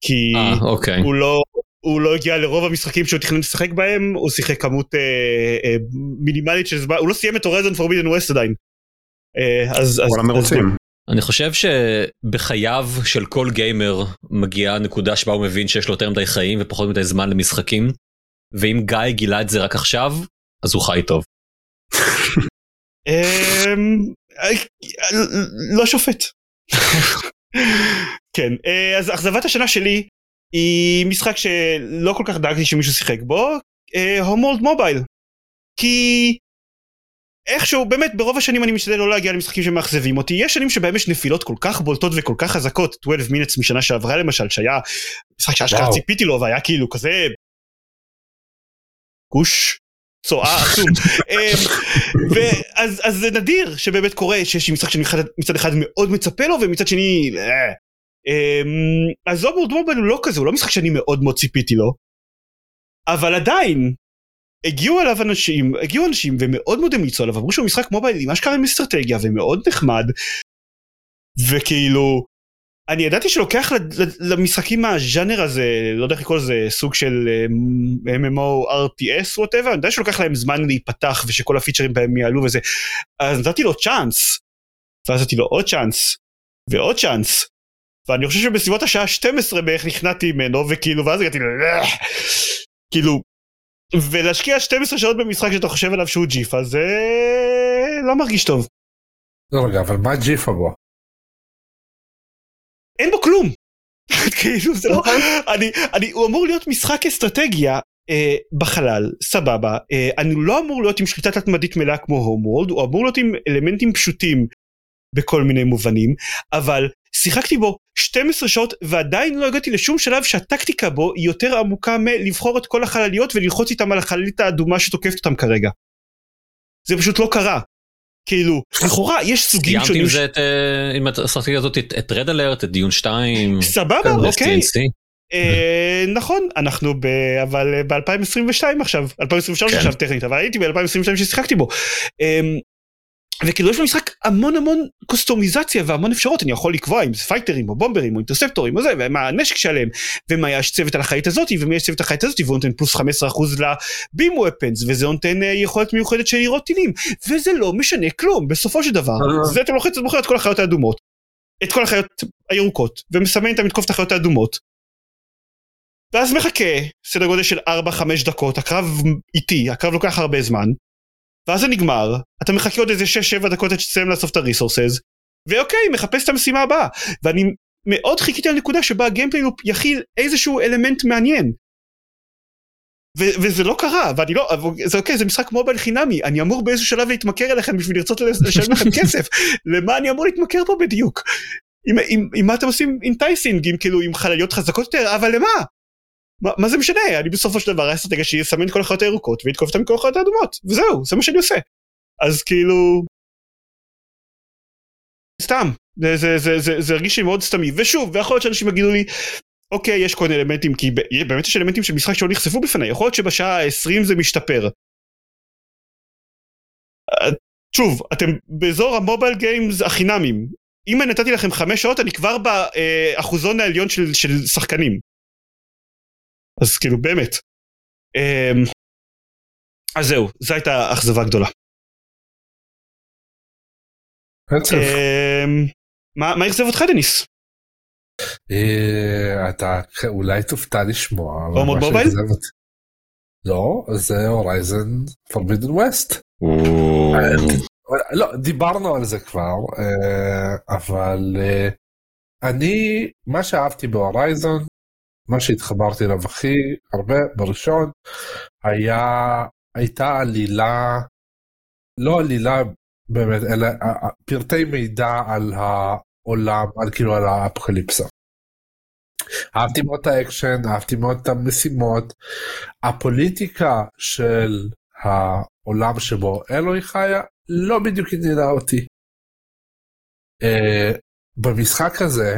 כי
אה אוקיי.
הוא לא הוא לא הגיע לרוב המשחקים שהוא תכנן לשחק בהם הוא שיחק כמות אה, אה, מינימלית של זמן הוא לא סיים את הורייזון פורבידן ווסט עדיין. אה, אז אז-
כל
אז-
המרוצים.
אני חושב שבחייו של כל גיימר מגיעה נקודה שבה הוא מבין שיש לו יותר מדי חיים ופחות מדי זמן למשחקים. ואם גיא גילה את זה רק עכשיו אז הוא חי טוב.
אמ, אה, לא שופט. כן, אה, אז אכזבת השנה שלי היא משחק שלא כל כך דאגתי שמישהו שיחק בו, הומולד מובייל. כי איכשהו באמת ברוב השנים אני משתדל לא להגיע למשחקים שמאכזבים אותי יש שנים שבהם יש נפילות כל כך בולטות וכל כך חזקות 12 מינטס משנה שעברה למשל שהיה משחק שאשכרה. ציפיתי לו והיה כאילו כזה גוש צואה עצום. אמ, אז זה נדיר שבאמת קורה שיש לי משחק שאני מצד אחד מאוד מצפה לו ומצד שני... אה. אמ, אז אובורד מובייל הוא לא כזה הוא לא משחק שאני מאוד מאוד ציפיתי לו. אבל עדיין הגיעו אליו אנשים הגיעו אנשים ומאוד מאוד המליצו עליו אמרו שהוא משחק מובייל עם אשכרה עם אסטרטגיה ומאוד נחמד. וכאילו אני ידעתי שלוקח למשחקים מהז'אנר הזה לא יודע איך לקרוא לזה סוג של אה, MMO RTS ווטאבר אני יודע שלוקח להם זמן להיפתח ושכל הפיצ'רים בהם יעלו וזה אז נתתי לו צ'אנס. ואז נתתי לו עוד צ'אנס ועוד צ'אנס. ואני חושב שבסביבות השעה 12 בערך נכנעתי ממנו וכאילו ואז הגעתי. כאילו ולהשקיע 12 שעות במשחק שאתה חושב עליו שהוא ג'יפה זה לא מרגיש טוב.
לא רגע אבל מה ג'יפה בו?
אין בו כלום. כאילו זה לא, אני, אני, הוא אמור להיות משחק אסטרטגיה אה, בחלל, סבבה, אה, אני לא אמור להיות עם שליטה תת-מדית מלאה כמו הום וולד, הוא אמור להיות עם אלמנטים פשוטים בכל מיני מובנים, אבל שיחקתי בו 12 שעות ועדיין לא הגעתי לשום שלב שהטקטיקה בו היא יותר עמוקה מלבחור את כל החלליות וללחוץ איתם על החללית האדומה שתוקפת אותם כרגע. זה פשוט לא קרה. כאילו, לכאורה יש סוגים
שונים. סיימתי עם זה את, אה, עם האסטרטגיה הזאת, את רד אלרט, את דיון 2.
סבבה, אוקיי. אה, נכון, אנחנו ב... אבל אה, ב-2022 עכשיו, 2023 כן. עכשיו טכנית, אבל הייתי ב-2022 ששיחקתי בו. וכאילו יש במשחק המון המון קוסטומיזציה והמון אפשרות. אני יכול לקבוע אם זה פייטרים או בומברים או אינטרספטורים או זה ומה הנשק שלהם ומה יש צוות על החיית הזאתי ומי יש צוות על החיית הזאתי והוא נותן פלוס 15% לבים ופנס וזה נותן uh, יכולת מיוחדת של לירות טילים. וזה לא משנה כלום בסופו של דבר. אה. זה אתה לוחץ ובוחר את כל החיות האדומות את כל החיות הירוקות ומסמן אותם לתקוף את החיות האדומות. ואז מחכה סדר גודל של 4-5 דקות הקרב איטי הקרב לוקח הרבה זמן ואז זה נגמר, אתה מחכה עוד איזה 6-7 דקות עד שתסיים לאסוף את הריסורסס, ואוקיי, מחפש את המשימה הבאה. ואני מאוד חיכיתי לנקודה שבה הגיימפליי לופ יכיל איזשהו אלמנט מעניין. ו- וזה לא קרה, ואני לא, זה אוקיי, זה משחק מובייל חינמי, אני אמור באיזשהו שלב להתמכר אליכם בשביל לרצות לשלם לכם כסף, למה אני אמור להתמכר פה בדיוק? עם, עם, עם מה אתם עושים אינטייסינג, עם כאילו עם חלליות חזקות יותר, אבל למה? מה, זה משנה? אני בסופו של דבר האסטרטגיה שלי לסמן את כל החיות הירוקות ולתקוף אותם מכל החיות האדומות, וזהו, זה מה שאני עושה. אז כאילו... סתם, זה, זה, זה, זה, זה הרגיש לי מאוד סתמי, ושוב, ויכול להיות שאנשים יגידו לי, אוקיי, יש כל מיני אלמנטים, כי באמת יש אלמנטים של משחק שעוד נחשפו בפניי, יכול להיות שבשעה ה-20 זה משתפר. אה, שוב, אתם באזור המובייל גיימס החינמים, אם אני נתתי לכם חמש שעות, אני כבר באחוזון העליון של, של שחקנים. אז כאילו באמת. אמ, אז זהו, זו הייתה אכזבה גדולה. אמ, מה אכזב אותך דניס?
אה, אתה אולי תופתע לשמוע.
הומוד מובייל?
לא, זה הורייזן פורבידן ווסט. לא, דיברנו על זה כבר, אה, אבל אה, אני, מה שאהבתי בהורייזון מה שהתחברתי אליו הכי הרבה בראשון היה הייתה עלילה לא עלילה באמת אלא פרטי מידע על העולם על כאילו על האפוקליפסה. אהבתי מאוד את האקשן אהבתי מאוד את המשימות הפוליטיקה של העולם שבו אלוהי חיה לא בדיוק עניינה אותי. Uh, במשחק הזה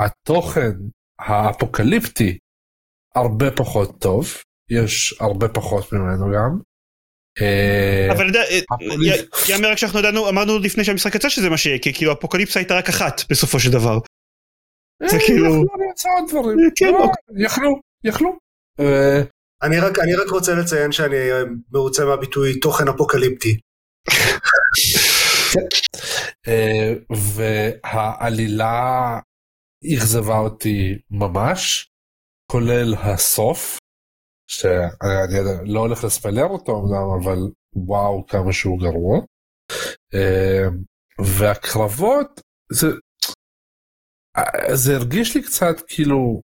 התוכן האפוקליפטי הרבה פחות טוב, יש הרבה פחות ממנו גם.
אה, אבל יאמר רק שאנחנו ידענו אמרנו לפני שהמשחק יצא שזה מה שיהיה כי כאילו אפוקליפסה הייתה רק אחת בסופו של דבר.
אה, זה כאילו יכלו למצוא עוד דברים. אה, כן, אוקיי. יכלו יכלו.
אני רק אני רק רוצה לציין שאני מרוצה מהביטוי תוכן אפוקליפטי.
והעלילה אכזבה אותי ממש, כולל הסוף, שאני לא הולך לספלר אותו אמנם, אבל וואו כמה שהוא גרוע. אמ, והקרבות, זה, זה הרגיש לי קצת כאילו,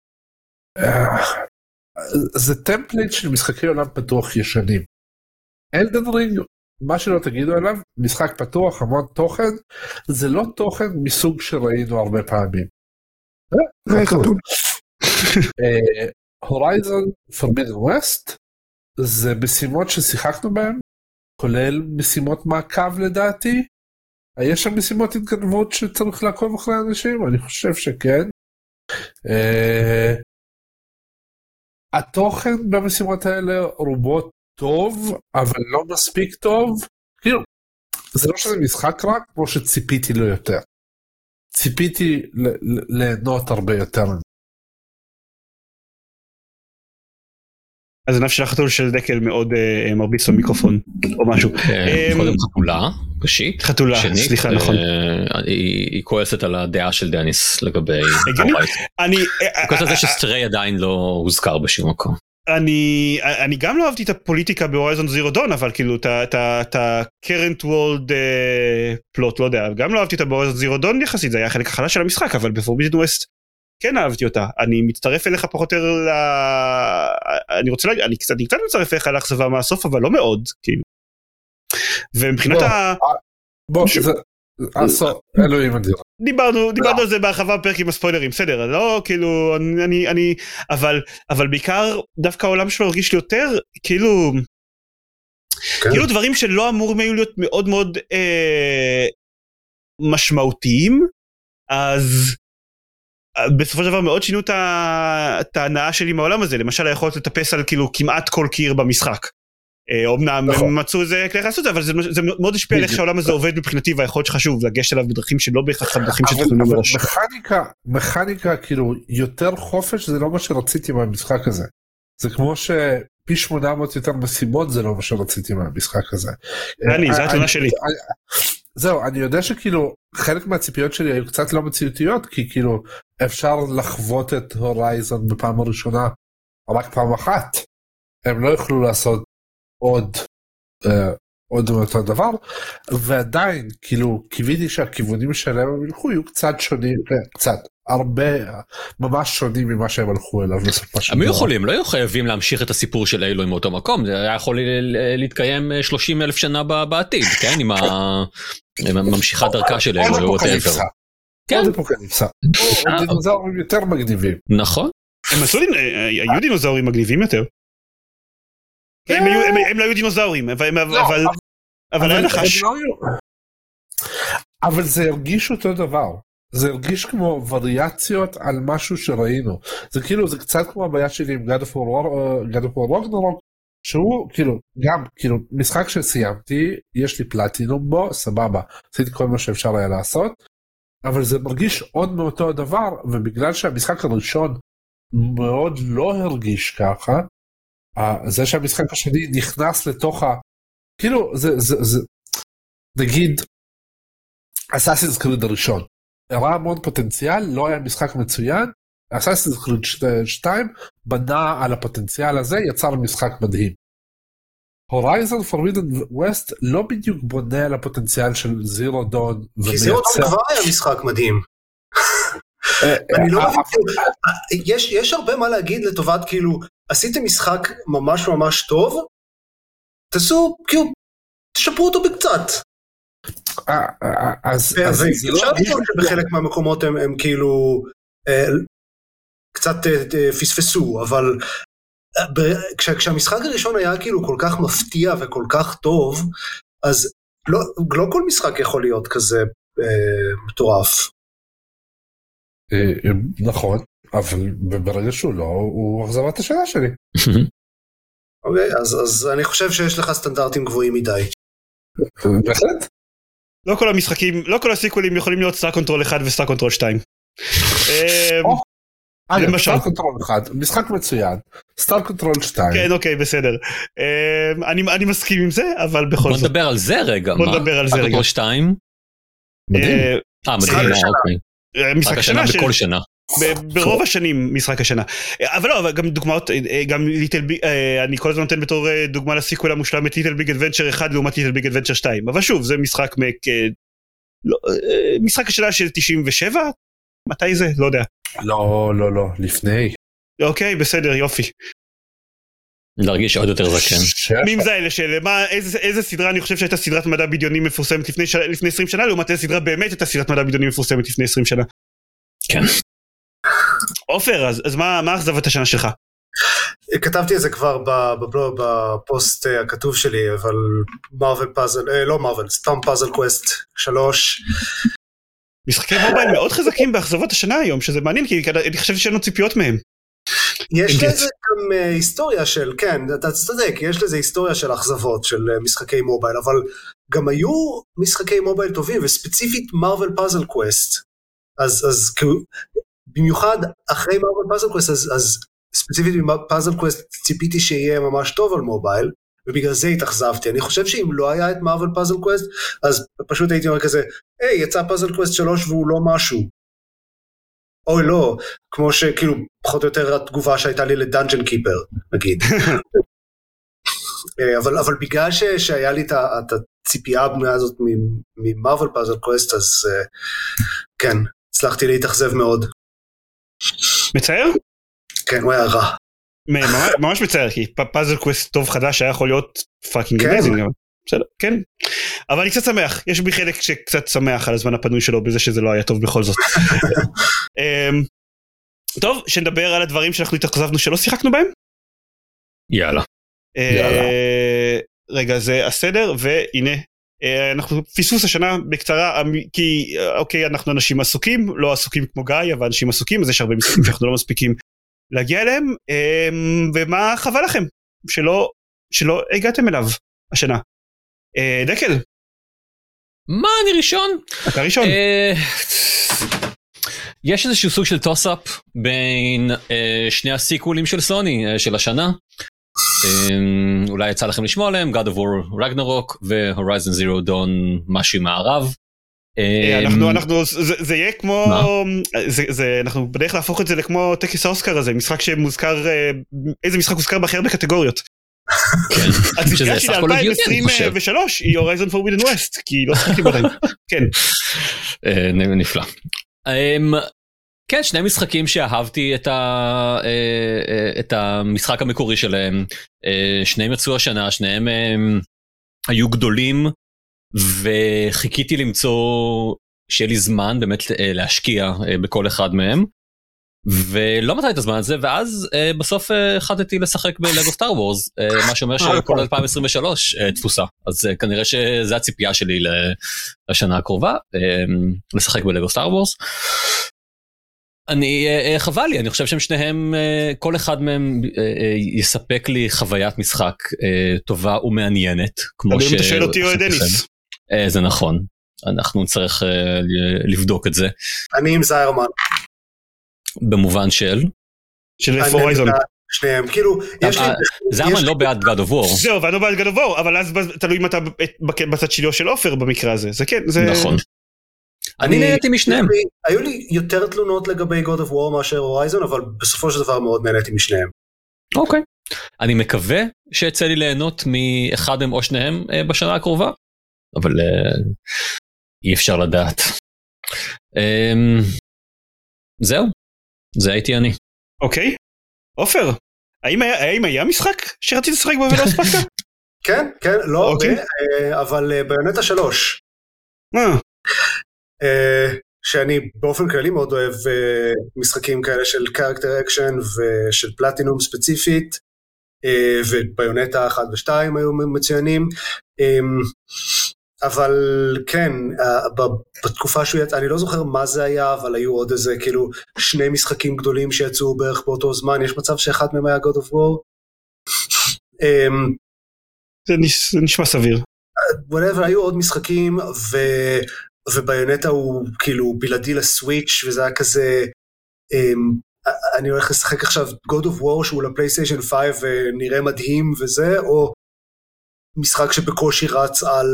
אה, זה טמפליט של משחקי עולם פתוח ישנים. אלדן רינג מה שלא תגידו עליו משחק פתוח המון תוכן זה לא תוכן מסוג שראינו הרבה פעמים. הורייזון פורבידן ווסט זה משימות ששיחקנו בהן, כולל משימות מעקב לדעתי. יש שם משימות התגנבות שצריך לעקוב אחרי אנשים? אני חושב שכן. Uh, התוכן במשימות האלה רובו טוב, אבל לא מספיק טוב. כאילו, זה לא שזה משחק רק, כמו שציפיתי לו יותר. ציפיתי ליהנות הרבה יותר.
הזנב של החתול של דקל מאוד uh, מרביץ במיקרופון או משהו.
אה,
אמ,
קודם חתולה, ראשית.
חתולה,
שנית,
סליחה, נכון.
אה, היא היא כועסת על הדעה של דניס לגבי...
אני
היא כועסת על זה
אה,
שסטריי עדיין לא הוזכר בשום מקום.
אני אני גם לא אהבתי את הפוליטיקה בהורייזון זירו דון אבל כאילו את ה-current world פלוט לא יודע גם לא אהבתי אותה בהורייזון זירו דון יחסית זה היה החלק החלש של המשחק אבל בפורבידן ווסט כן אהבתי אותה אני מצטרף אליך פחות או יותר ל... אני רוצה להגיד אני קצת אני קצת מצטרף אליך לאכזבה מהסוף אבל לא מאוד כאילו. ומבחינת
בוא,
ה...
בוא,
ש-
זה... אלוהים אדיר.
דיברנו דיברנו על זה בהרחבה בפרק עם הספוילרים בסדר לא כאילו אני אני אבל אבל בעיקר דווקא העולם שלו הרגיש לי יותר כאילו
כן.
כאילו דברים שלא אמורים היו להיות מאוד מאוד אה, משמעותיים אז אה, בסופו של דבר מאוד שינו את ההנאה שלי מהעולם הזה למשל היכולת לטפס על כאילו כמעט כל קיר במשחק. אה, אומנם
נכון.
הם מצאו איזה כלי לעשות אבל זה, זה מאוד השפיע על איך. שהעולם הזה עובד מבחינתי והיכולת שחשוב לגשת אליו בדרכים שלא בהכרח הדרכים
אבל,
שתכננו מראש.
מכניקה, מכניקה כאילו יותר חופש זה לא מה שרציתי מהמשחק הזה. זה כמו שפי 800 יותר משימות זה לא מה שרציתי מהמשחק הזה.
דני, זו
אה,
התלונה
אני-
שלי.
אני- זהו, אני יודע שכאילו חלק מהציפיות שלי היו קצת לא מציאותיות כי כאילו אפשר לחוות את הורייזון בפעם הראשונה רק פעם אחת. הם לא יוכלו לעשות עוד אה, עוד מאותו דבר ועדיין כאילו קיוויתי שהכיוונים שלהם הם ילכו יהיו קצת שונים אה, קצת הרבה ממש שונים ממה שהם הלכו אליו בסופו של
הם היו
דבר.
יכולים, לא היו חייבים להמשיך את הסיפור של אילו עם אותו מקום, זה היה יכול להתקיים אה, 30 אלף שנה בעתיד, כן? עם ה- עם ממשיכת דרכה של whatever. כן,
עוד אפוקליפסה.
אה,
דינוזאורים יותר מגניבים.
נכון.
הם עשו, אה, היו דינוזאורים מגניבים יותר. הם היו- הם- הם לא היו דינוזאורים אבל
לא,
אבל אבל היה
אבל
נחש.
לא אבל זה הרגיש אותו דבר. זה הרגיש כמו וריאציות על משהו שראינו. זה כאילו זה קצת כמו הבעיה שלי עם God of War אה, God of War Ragnarok, שהוא כאילו גם כאילו משחק שסיימתי יש לי פלטינום בו סבבה עשיתי כל מה שאפשר היה לעשות אבל זה מרגיש עוד מאותו הדבר ובגלל שהמשחק הראשון מאוד לא הרגיש ככה אה, זה שהמשחק השני נכנס לתוך ה... כאילו זה זה זה נגיד אסאסינס קריד הראשון הראה המון פוטנציאל לא היה משחק מצוין אסאסינס קריד 2 בנה על הפוטנציאל הזה יצר משחק מדהים. הורייזון פורבידן ווסט לא בדיוק בונה על הפוטנציאל של זירו דון
כי זה עוד כבר היה משחק מדהים. אני לא מבין, כאילו, יש, יש הרבה מה להגיד לטובת כאילו, עשיתם משחק ממש ממש טוב, תעשו, כאילו, תשפרו אותו בקצת.
אה, אז זה לא הרגיש
לטעון שבחלק מהמקומות הם, כאילו אה, קצת אה, אה, פספסו, אבל אה, כשהמשחק הראשון היה כאילו כל כך מפתיע וכל כך טוב, אז לא, לא כל משחק יכול להיות כזה אה, מטורף.
אה, נכון אבל ברגע שהוא לא הוא אכזבת השנה שלי.
אוקיי, אז, אז אני חושב שיש לך סטנדרטים גבוהים מדי.
בהחלט.
לא כל המשחקים לא כל הסיקוולים יכולים להיות סטאר קונטרול 1 וסטאר קונטרול 2. אמ,
או. אגב,
למשל.
סטאר קונטרול 1 משחק מצוין סטאר קונטרול 2
כן אוקיי בסדר. אמ, אני אני מסכים עם זה אבל בכל-
בוא-
זאת.
נדבר על זה רגע.
בוא? נדבר על זה
רק
רגע.
אותו שתיים? מדהים.
אה,
אה, מדהים, אה. אוקיי.
אה, משחק
השנה
השנה
בכל שנה.
ב- ברוב השנים משחק השנה. אבל לא אבל גם דוגמאות אה, גם Little Big אני כל הזמן נותן בתור אה, דוגמה ל sequel המושלם את Little Big Adventure 1 לעומת Little Big Adventure 2 אבל שוב זה משחק מק אה, לא, אה, משחק השנה של 97 מתי זה? לא יודע.
לא לא לא. לפני.
אוקיי בסדר יופי
להרגיש עוד יותר זקן.
מי זה האלה של מה איזה איזה סדרה אני חושב שהייתה סדרת מדע בדיוני מפורסמת לפני ש- לפני 20 שנה לעומת איזה סדרה באמת הייתה סדרת מדע בדיוני מפורסמת לפני 20 שנה.
כן.
עופר אז אז מה מה אכזבת השנה שלך?
כתבתי את זה כבר בבלוג, בפוסט אה, הכתוב שלי, אבל Marvel Puzzle, אה, לא Marvel, סתם Puzzle Quest 3.
משחקי מובייל מאוד חזקים באכזבות השנה היום, שזה מעניין, כי אני חושב שאין לנו ציפיות מהם.
יש לזה גם אה, היסטוריה של, כן, אתה צודק, יש לזה היסטוריה של אכזבות של אה, משחקי מובייל, אבל גם היו משחקי מובייל טובים, וספציפית Marvel Puzzle Quest. אז, אז כאילו, במיוחד אחרי Marvel Puzzle Quest, אז, אז ספציפית ב Puzzle Quest ציפיתי שיהיה ממש טוב על מובייל, ובגלל זה התאכזבתי. אני חושב שאם לא היה את Marvel Puzzle Quest, אז פשוט הייתי אומר כזה, היי, יצא Puzzle Quest 3 והוא לא משהו. אוי לא, כמו שכאילו, פחות או יותר התגובה שהייתה לי ל Dungeon Keeper, נגיד. אה, אבל, אבל בגלל ש, שהיה לי את, הציפייה הבנויה הזאת מ Marvel Puzzle Quest, אז אה, כן, הצלחתי להתאכזב מאוד.
מצער?
כן, הוא היה רע.
ממש מצער, כי Puzzle Quest טוב חדש היה יכול להיות fucking
כן.
amazing. בסדר, כן. אבל אני קצת שמח, יש בי חלק שקצת שמח על הזמן הפנוי שלו בזה שזה לא היה טוב בכל זאת. אמ, טוב, שנדבר על הדברים שאנחנו התאכזבנו שלא שיחקנו בהם.
יאללה.
אה, רגע, זה הסדר, והנה, אה, אנחנו פספוס השנה בקצרה, אמ, כי אה, אוקיי, אנחנו אנשים עסוקים, לא עסוקים כמו גיא, אבל אנשים עסוקים, אז יש הרבה משחקים שאנחנו לא מספיקים להגיע אליהם, אמ, ומה חבל לכם שלא, שלא הגעתם אליו השנה. דקל,
מה אני ראשון?
אתה ראשון.
יש איזשהו סוג של toss-up בין אה, שני הסיקוולים של סוני אה, של השנה. אה, אולי יצא לכם לשמוע עליהם, God of War Ragnarok ו-Horizon Zero Dawn משהו מערב.
אה,
אה,
אנחנו אנחנו זה, זה יהיה כמו? זה, זה אנחנו בדרך להפוך את זה לכמו טקס האוסקר הזה משחק שמוזכר אה, איזה משחק הוזכר בהכי הרבה קטגוריות.
אני חושב.
ל-2023 היא הורייזון פורבידן ווסט כי לא שיחקתי בהם. כן.
אה, נפלא. אמ, כן, שני משחקים שאהבתי את, ה, אה, אה, את המשחק המקורי שלהם, אה, שניהם יצאו השנה, שניהם אה, היו גדולים, וחיכיתי למצוא, שיהיה לי זמן באמת אה, להשקיע אה, בכל אחד מהם. ולא מצאתי את הזמן הזה ואז אה, בסוף אה, החלטתי לשחק בלגו סטאר וורס אה, מה שאומר שכל 2023 אה, תפוסה אז אה, כנראה שזה הציפייה שלי לשנה הקרובה אה, לשחק בלגו סטאר וורס. אני אה, אה, חבל לי אני חושב שהם שניהם אה, כל אחד מהם אה, אה, יספק לי חוויית משחק אה, טובה ומעניינת כמו
אם אתה שואל אותי או את. דניס.
אה, זה נכון אנחנו נצטרך אה, ל- לבדוק את זה
אני עם זיירמן.
במובן של
של.
בעד שניהם, כאילו, יש לי...
אה, זה
יש
אמן
לי-
לא בעד God of War.
זהו ואני לא בעד גד אבור אבל אז תלוי אם אתה ב- בצד שלי או של עופר במקרה הזה זה כן זה
נכון. אני נהניתי משניהם.
היו לי יותר תלונות לגבי God of War מאשר הורייזון, אבל בסופו של דבר מאוד נהניתי משניהם.
אוקיי. אני מקווה שיצא לי ליהנות מאחד מהם או שניהם אה, בשנה הקרובה, אבל אה, אי אפשר לדעת. אמ, זהו, זה הייתי אני.
אוקיי. עופר האם היה האם היה משחק שרצית לשחק בו ולא הספקת?
כן, כן, לא
אוקיי.
הרבה, אה, אבל אה, Bayonetta שלוש,
אה,
אה, שאני באופן כללי מאוד אוהב אה, משחקים כאלה של character action ושל פלטינום ספציפית, אה, ו Bayonetta 1 ו-2 היו מצוינים. אבל כן, אה, בתקופה שהוא יצא, אני לא זוכר מה זה היה, אבל היו עוד איזה כאילו שני משחקים גדולים שיצאו בערך באותו זמן, יש מצב שאחד מהם היה God of War. אה,
זה נש- זה נשמע סביר.
whatever, היו עוד משחקים, ו... וביונטה הוא כאילו בלעדי לסוויץ', וזה היה כזה, um, אני הולך לשחק עכשיו God of War שהוא לפלייסטיישן 5 ונראה מדהים וזה, או משחק שבקושי רץ על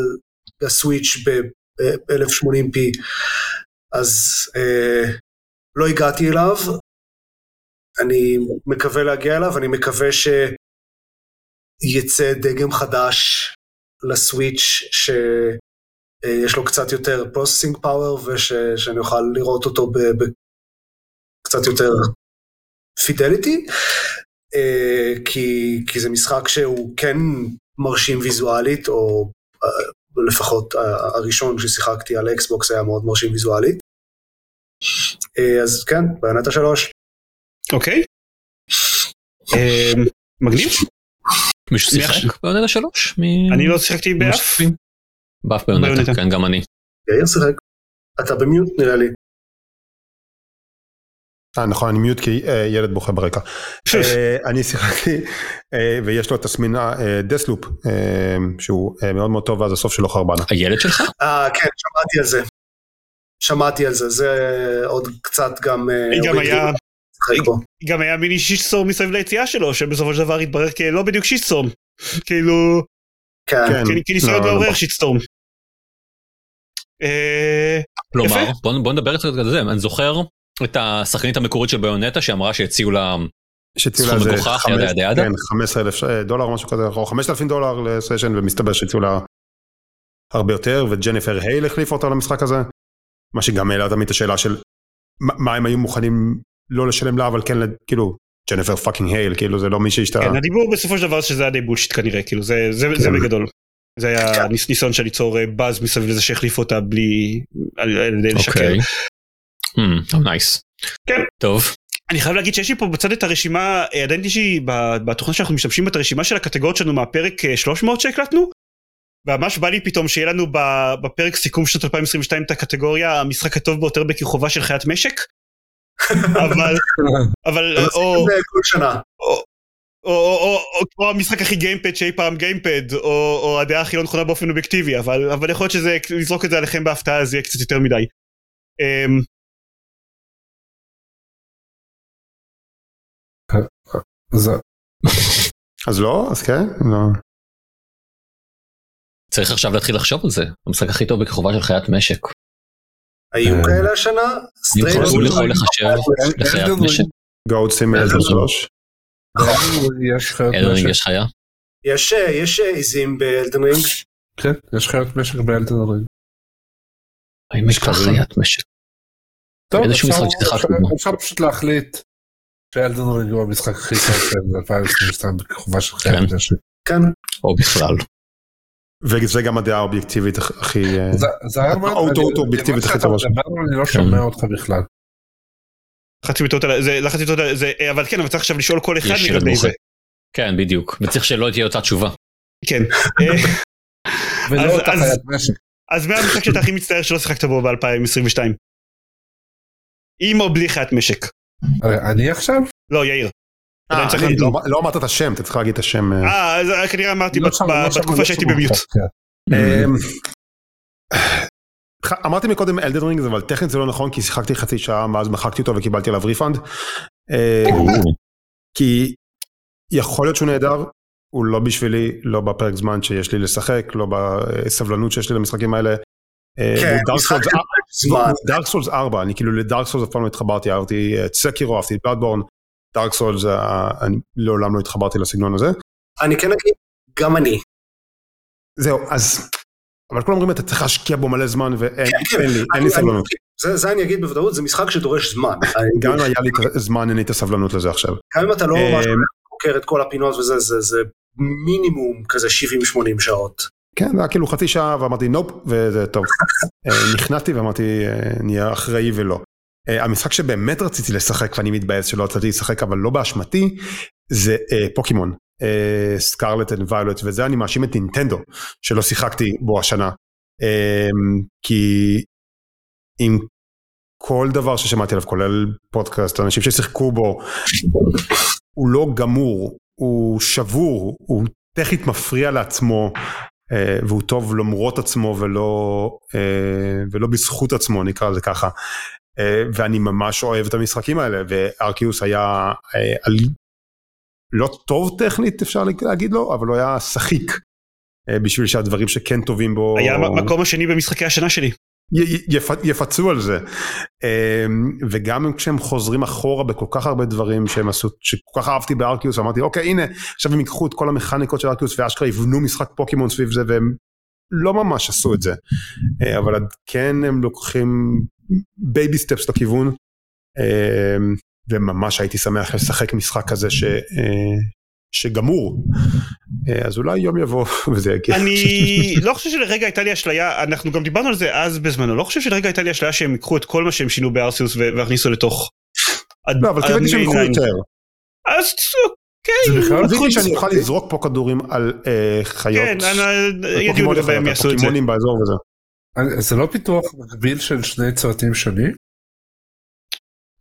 הסוויץ' ב-1080p. אז אה, לא הגעתי אליו, אני מקווה להגיע אליו, אני מקווה שיצא דגם חדש ל Switch שיש לו קצת יותר processing power ושאני אוכל לראות אותו בקצת יותר fidelity, כי, כי זה משחק שהוא כן מרשים ויזואלית, או אה, לפחות הראשון ששיחקתי על אקסבוקס היה מאוד מרשים ויזואלית. אה, אז כן, ביונטה שלוש.
אוקיי. אה, מגניב.
מישהו
מי
שיחק ביונטה 3?
אני לא שיחקתי באף.
באף ביונטה. כן גם אני.
יאיר שיחק. אתה במיוט נראה לי.
אה, נכון, אני מיוט כי אה, ילד בוכה ברקע. אה, אני שיחקתי, אה, ויש לו תסמין אה, דסלופ, אה, שהוא אה, מאוד מאוד טוב, ואז הסוף שלו חרבנה.
הילד שלך?
אה, כן, שמעתי על זה. שמעתי על זה, זה עוד קצת גם... אה,
גם היה. גם היה מיני שיסטורם מסביב ליציאה שלו שבסופו של דבר התברר כלא בדיוק שיסטורם. כאילו
כן.
כן.
כ- כניסיון
לא, לא
לעורר. אה,
כלומר, בוא נדבר קצת על זה, אני זוכר את השחקנית המקורית של ביונטה שאמרה שהציעו לה
שהציעו
סכום
לה איזה
מגוחך,
חמש-
yada, yada, yada?
כן, 15 אלף דולר או משהו כזה, או 5,000 דולר לסשן, ומסתבר שהציעו לה הרבה יותר, וג'ניפר הייל החליפה אותה למשחק הזה, מה שגם העלה תמיד את השאלה של מה מה הם היו מוכנים לא לשלם לה, אבל כן, ל- כאילו, ג'ניפר fucking הייל, כאילו זה לא מישהי שאתה...
כן, הדיבור בסופו של דבר שזה היה די bullshit כנראה כאילו זה זה זה
כן.
בגדול. זה היה
כן.
ניס- ניסיון של ליצור אה, באז מסביב לזה שהחליפו אותה בלי על על ידי לשקר.
אוקיי. Hmm, oh, nice.
כן.
טוב.
אני חייב להגיד שיש לי פה בצד את הרשימה אה, עדיין יש לי בתוכנה שאנחנו משתמשים בה את הרשימה של הקטגוריות שלנו מהפרק אה, 300 שהקלטנו. וממש בא לי פתאום שיהיה לנו בפרק סיכום שנת 2022 את הקטגוריה המשחק הטוב ביותר בכיכובה של חיית משק. אבל אבל
הם
או. או, או, או, או, או, או המשחק הכי גיימפד שאי פעם גיימפד, או, או הדעה הכי לא נכונה באופן אובייקטיבי, אבל, אבל יכול להיות שזה, לזרוק את זה עליכם בהפתעה זה יהיה קצת יותר מדי.
אז לא? אז כן? לא.
צריך עכשיו להתחיל לחשוב על זה. המשחק הכי טוב בכיכובה של חיית משק.
היו
אה.
כאלה השנה?
אני יכול-
Stray
הוא יכול להיחשב לחיית משק?
Goat
Simulator
3.
יש חיות
ב
Elden Ring.
יש חיה?
יש אה, יש אה, עיזים באלדן רינג.
כן, יש חיות משק באלדן רינג.
האם יש כבר. חיית משק?
טוב. אפשר פשוט להחליט שאלדן רינג הוא המשחק הכי טוב של 2022 בכיכובה של חיית
כן.
משק.
כן.
או בכלל.
וזה גם הדעה האובייקטיבית הכי... אה,
זה- היה
אובייקטיבית הכי טובה
מדבר, אני לא
כן.
שומע אותך בכלל.
לחצתי בטעות על זה, לחצתי בטעות על זה, אבל כן, אבל צריך עכשיו לשאול כל אחד לגבי. זה.
כן, בדיוק. וצריך שלא תהיה אותה תשובה.
כן. אה,
ולא אותה חיית משק.
אז מה המשחק שאתה הכי מצטער שלא שיחקת בו ב-2022? עם או בלי חיית משק?
אני עכשיו?
לא, יאיר.
אה. לא- לא אמרת את השם, אתה צריך להגיד את השם. אה.
אה, אה, כנראה אמרתי בתקופה שהייתי
ב mute. אמרתי מקודם Elden Ring אבל טכנית זה לא נכון כי שיחקתי חצי שעה ואז מחקתי אותו וקיבלתי עליו refund. כי יכול להיות שהוא נהדר, הוא לא בשבילי, לא בפרק זמן שיש לי לשחק, לא בסבלנות שיש לי למשחקים האלה.
כן, משחק זמן.
דארק סולס 4, אני כאילו לדארק סולס אף פעם לא התחברתי, אהבתי את סקירו, אהבתי את בלאדבורן, דארק סולס, אני לעולם לא התחברתי לסגנון הזה.
אני כן אגיד, גם אני.
זהו, אז, אבל כולם אומרים אתה צריך להשקיע בו מלא זמן ואין
כן, כן.
לי, אין
אני-
לי סבלנות.
זה אני אגיד בוודאות, זה משחק שדורש זמן.
גם אם היה לי את הזמן, אין לי את הסבלנות לזה עכשיו.
גם אם אתה לא ממש
אמ,
חוקר את כל הפינות וזה, זה זה מינימום כזה 70-80 שעות.
כן, זה היה כאילו חצי שעה ואמרתי nope, וזה טוב. אה, נכנעתי ואמרתי אה, נהיה אחראי ולא. אה, המשחק שבאמת רציתי לשחק ואני מתבאס שלא רציתי לשחק אבל לא באשמתי, זה Pokémon. Scarlet and Violet וזה אני מאשים את נינטנדו שלא שיחקתי בו השנה. כי עם כל דבר ששמעתי עליו כולל פודקאסט אנשים ששיחקו בו הוא לא גמור הוא שבור הוא טכנית מפריע לעצמו והוא טוב למרות עצמו ולא, אה, ולא בזכות עצמו נקרא לזה ככה. אה, ואני ממש אוהב את המשחקים האלה וארקיוס היה אה. לא טוב טכנית אפשר להגיד לו אבל הוא היה שחיק אה, בשביל שהדברים שכן טובים בו
היה המקום השני במשחקי השנה שלי.
יפ- יפצו על זה. אמ, וגם כשהם חוזרים אחורה בכל כך הרבה דברים שהם עשו, שכל כך אהבתי ב Arceus, אמרתי אוקיי הנה עכשיו הם ייקחו את כל המכניקות של Arceus ואשכרה יבנו משחק פוקימון סביב זה והם לא ממש עשו את זה. אה, אבל כן הם לוקחים baby steps לכיוון. אמ, וממש הייתי שמח לשחק משחק כזה ש, אה, שגמור. אה, אז אולי יום יבוא וזה יגיע.
אני לא חושב שלרגע הייתה לי אשליה, אנחנו גם דיברנו על זה אז בזמנו, לא חושב שלרגע הייתה לי אשליה שהם ייקחו את כל מה שהם שינו ב-Arceus והכניסו לתוך...
לא אבל קיבלתי שהם יקחו
the mainline.
יותר.
אז
זה בכלל
רציתי שאני אוכל לזרוק פה כדורים על אה, חיות.
כן,
פוקימון
לגבי הם יעשו את זה.
פוקימונים באזור וזה.
זה לא פיתוח מקביל של שני צוותים שונים?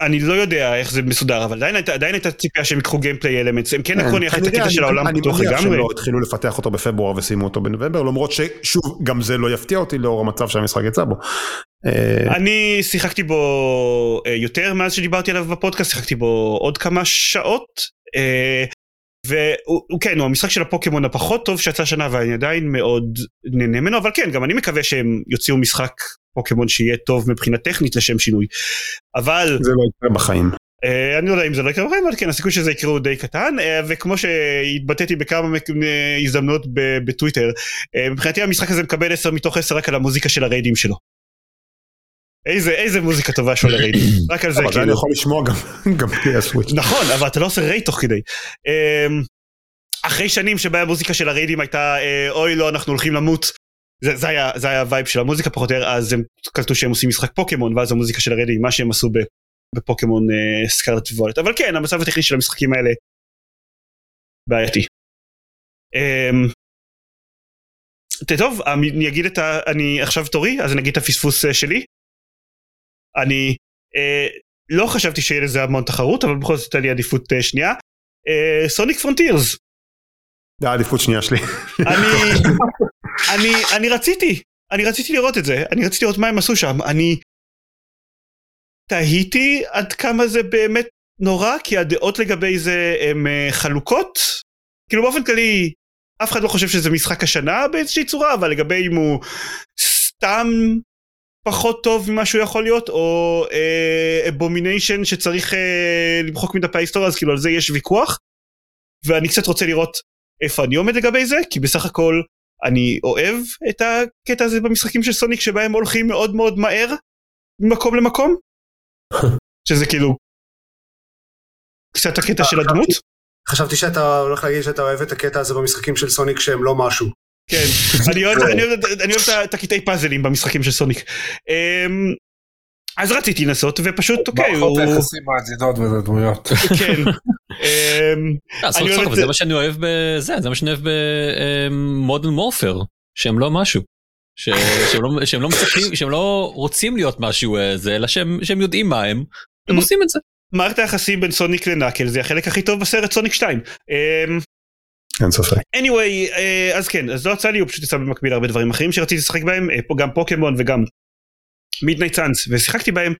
אני לא יודע איך זה מסודר, אבל עדיין עדיין הייתה ציפייה שהם ייקחו gameplay elements, הם כן לקחו נניח את הקטע
אני-
של העולם
אני
פתוח
מניח שהם
לגמרי.
לא התחילו לפתח אותו בפברואר וסיימו אותו בנובמבר, למרות ששוב, גם זה לא יפתיע אותי לאור המצב שהמשחק יצא בו. אה,
אני שיחקתי בו אה, יותר מאז שדיברתי עליו בפודקאסט, שיחקתי בו עוד כמה שעות. אה, והוא הוא- כן, הוא המשחק של הפוקימון הפחות טוב שיצא השנה ואני עדיין מאוד נהנה ממנו, אבל כן, גם אני מקווה שהם יוציאו משחק פוקימון שיהיה טוב מבחינה טכנית לשם שינוי. אבל
זה לא יקרה בחיים.
אה, אני לא יודע אם זה לא יקרה בחיים, אבל כן, הסיכוי שזה יקרה הוא די קטן, אה, וכמו שהתבטאתי בכמה הזדמנויות ב- בטוויטר, אה, מבחינתי המשחק הזה מקבל 10 מתוך 10 רק על המוזיקה של ה-raid ים שלו. איזה איזה מוזיקה טובה שלו ל-raid ים, רק על זה
אבל זה אני
כאילו.
יכול לשמוע גם- גם בלי הסוויץ'.
נכון, אבל אתה לא עושה raid תוך כדי. אמ, אחרי שנים שבה המוזיקה של ה-raid ים הייתה אה, אוי לא אנחנו הולכים למות. זה, זה היה זה היה ה-vibe של המוזיקה פחות או יותר אז הם קלטו שהם עושים משחק פוקימון ואז המוזיקה של ה-raid ים מה שהם עשו בפוקימון אה, Scarlet and Violet אבל כן המצב הטכני של המשחקים האלה בעייתי. אמ, טוב אני אגיד את ה... אני עכשיו תורי אז אני אגיד את הפספוס אה, שלי. אני אה, לא חשבתי שיהיה לזה המון תחרות אבל בכל זאת הייתה לי עדיפות אה, שנייה. Sonic Frontiers
זה העדיפות שנייה שלי.
אני אני אני רציתי אני רציתי לראות את זה אני רציתי לראות מה הם עשו שם אני תהיתי עד כמה זה באמת נורא כי הדעות לגבי זה הן אה, חלוקות כאילו באופן כללי אף אחד לא חושב שזה משחק השנה באיזושהי צורה אבל לגבי אם הוא סתם פחות טוב ממה שהוא יכול להיות או abomination שצריך אה, למחוק מדפי ההיסטוריה אז כאילו על זה יש ויכוח. ואני קצת רוצה לראות איפה אני עומד לגבי זה כי בסך הכל אני אוהב את הקטע הזה במשחקים של סוניק שבהם הולכים מאוד מאוד מהר ממקום למקום. שזה כאילו קצת הקטע של הדמות.
חשבתי שאתה הולך להגיד שאתה אוהב את הקטע הזה במשחקים של סוניק שהם לא משהו.
כן אני אוהב את הקטעי פאזלים במשחקים של סוניק אמ, אז רציתי לנסות ופשוט אוקיי
מערכות היחסים העדינות בין הדמויות.
כן אמ,
אה, זה
זה.
מה שאני אוהב בזה זה מה שאני אוהב במודרן מורפר שהם לא משהו. ש- שהם לא- שהם לא מצליחים שהם לא רוצים להיות משהו אה, זה אלא שהם שהם יודעים מה הם הם. עושים את זה.
מערכת היחסים בין סוניק ל-Knuckles זה החלק הכי טוב בסרט סוניק 2.
אין ספק.
anyway אה, אז כן אז לא יצא לי הוא פשוט יצא במקביל הרבה דברים אחרים שרציתי לשחק בהם אה, גם פוקימון וגם Midnight Suns ושיחקתי בהם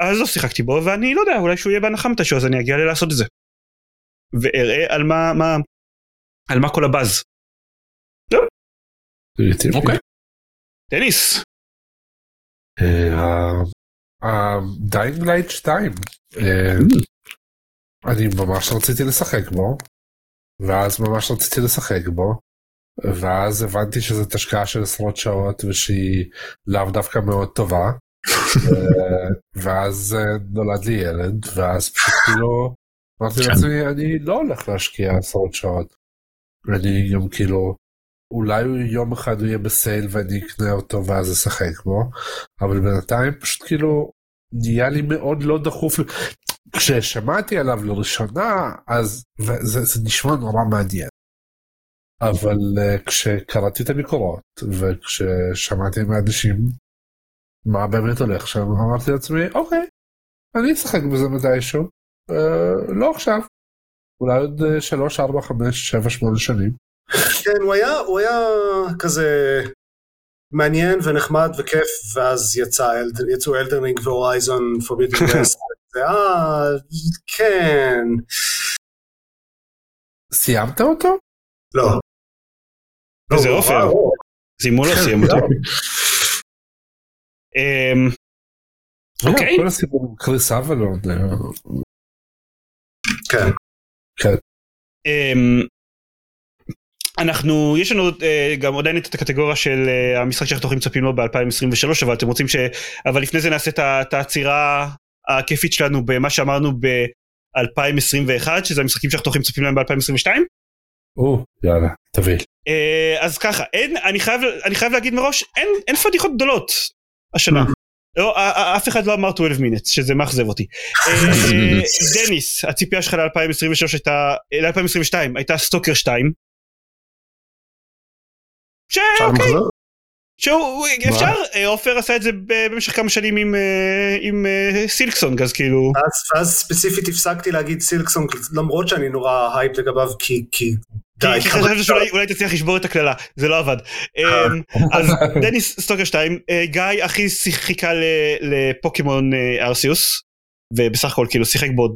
אז לא שיחקתי בו ואני לא יודע אולי שהוא יהיה בהנחה מתישהו אז אני אגיע לעשות את זה. ואראה על מה מה על מה כל ה-buzz.
אוקיי.
דניס
Dying Light 2. אני ממש רציתי לשחק בו. ואז ממש רציתי לשחק בו. ואז הבנתי שזאת השקעה של עשרות שעות ושהיא לאו דווקא מאוד טובה. אה, ואז אה, נולד לי ילד ואז פשוט כאילו אמרתי לעצמי אני לא הולך להשקיע עשרות שעות. אני גם כאילו אולי יום אחד הוא יהיה בסייל ואני אקנה אותו ואז אשחק בו אבל בינתיים פשוט כאילו נהיה לי מאוד לא דחוף כששמעתי עליו לראשונה אז זה, זה נשמע נורא מעניין. אבל uh, כשקראתי את הביקורות וכששמעתי מאנשים מה באמת הולך שם אמרתי לעצמי אוקיי אני אשחק בזה מתישהו uh, לא עכשיו אולי עוד 3 4 5 7 8 שנים.
כן, הוא היה, הוא היה כזה מעניין ונחמד וכיף, ואז יצא, יצאו Elden Ring ו-Horizon Forbidden West. זה אה, כן.
סיימת אותו?
לא.
איזה
לא,
עופר. זימו לא סיים אותו. אמ, אוקיי.
כל הסיפור עם קריס אבלון. אה,
כן.
כן.
אמ, אנחנו יש לנו אה, גם עדיין את הקטגוריה של אה, המשחק שאנחנו הכי מצפים לו ב-2023 אבל אתם רוצים ש... אבל לפני זה נעשה את העצירה הכיפית שלנו במה שאמרנו ב-2021 שזה המשחקים שאנחנו הכי מצפים להם ב-2022
או, יאללה, תביא.
אה, אז ככה אין אני חייב אני חייב להגיד מראש אין אין פדיחות גדולות השנה לא, אף אחד לא אמר 12 Minutes, שזה מאכזב אותי. אה, דניס, הציפייה שלך ל-2023 הייתה, ל-2022 הייתה Stalker 2.
אפשר
שאוקיי? שהוא, אפשר, אה, עופר עשה את זה במשך כמה שנים עם, אה, עם אה, Silksong, אז כאילו,
ואז, ואז ספציפית הפסקתי להגיד Silksong למרות שאני נורא hyped לגביו כי, כי די.
כי חשבתי שאולי אולי תצליח לשבור את הקללה, זה לא עבד. אמ, אז דניס Stalker 2, אה, גיא הכי שיח- חיכה ל- לפוקימון אה, Arceus, ובסך הכל כאילו שיחק בו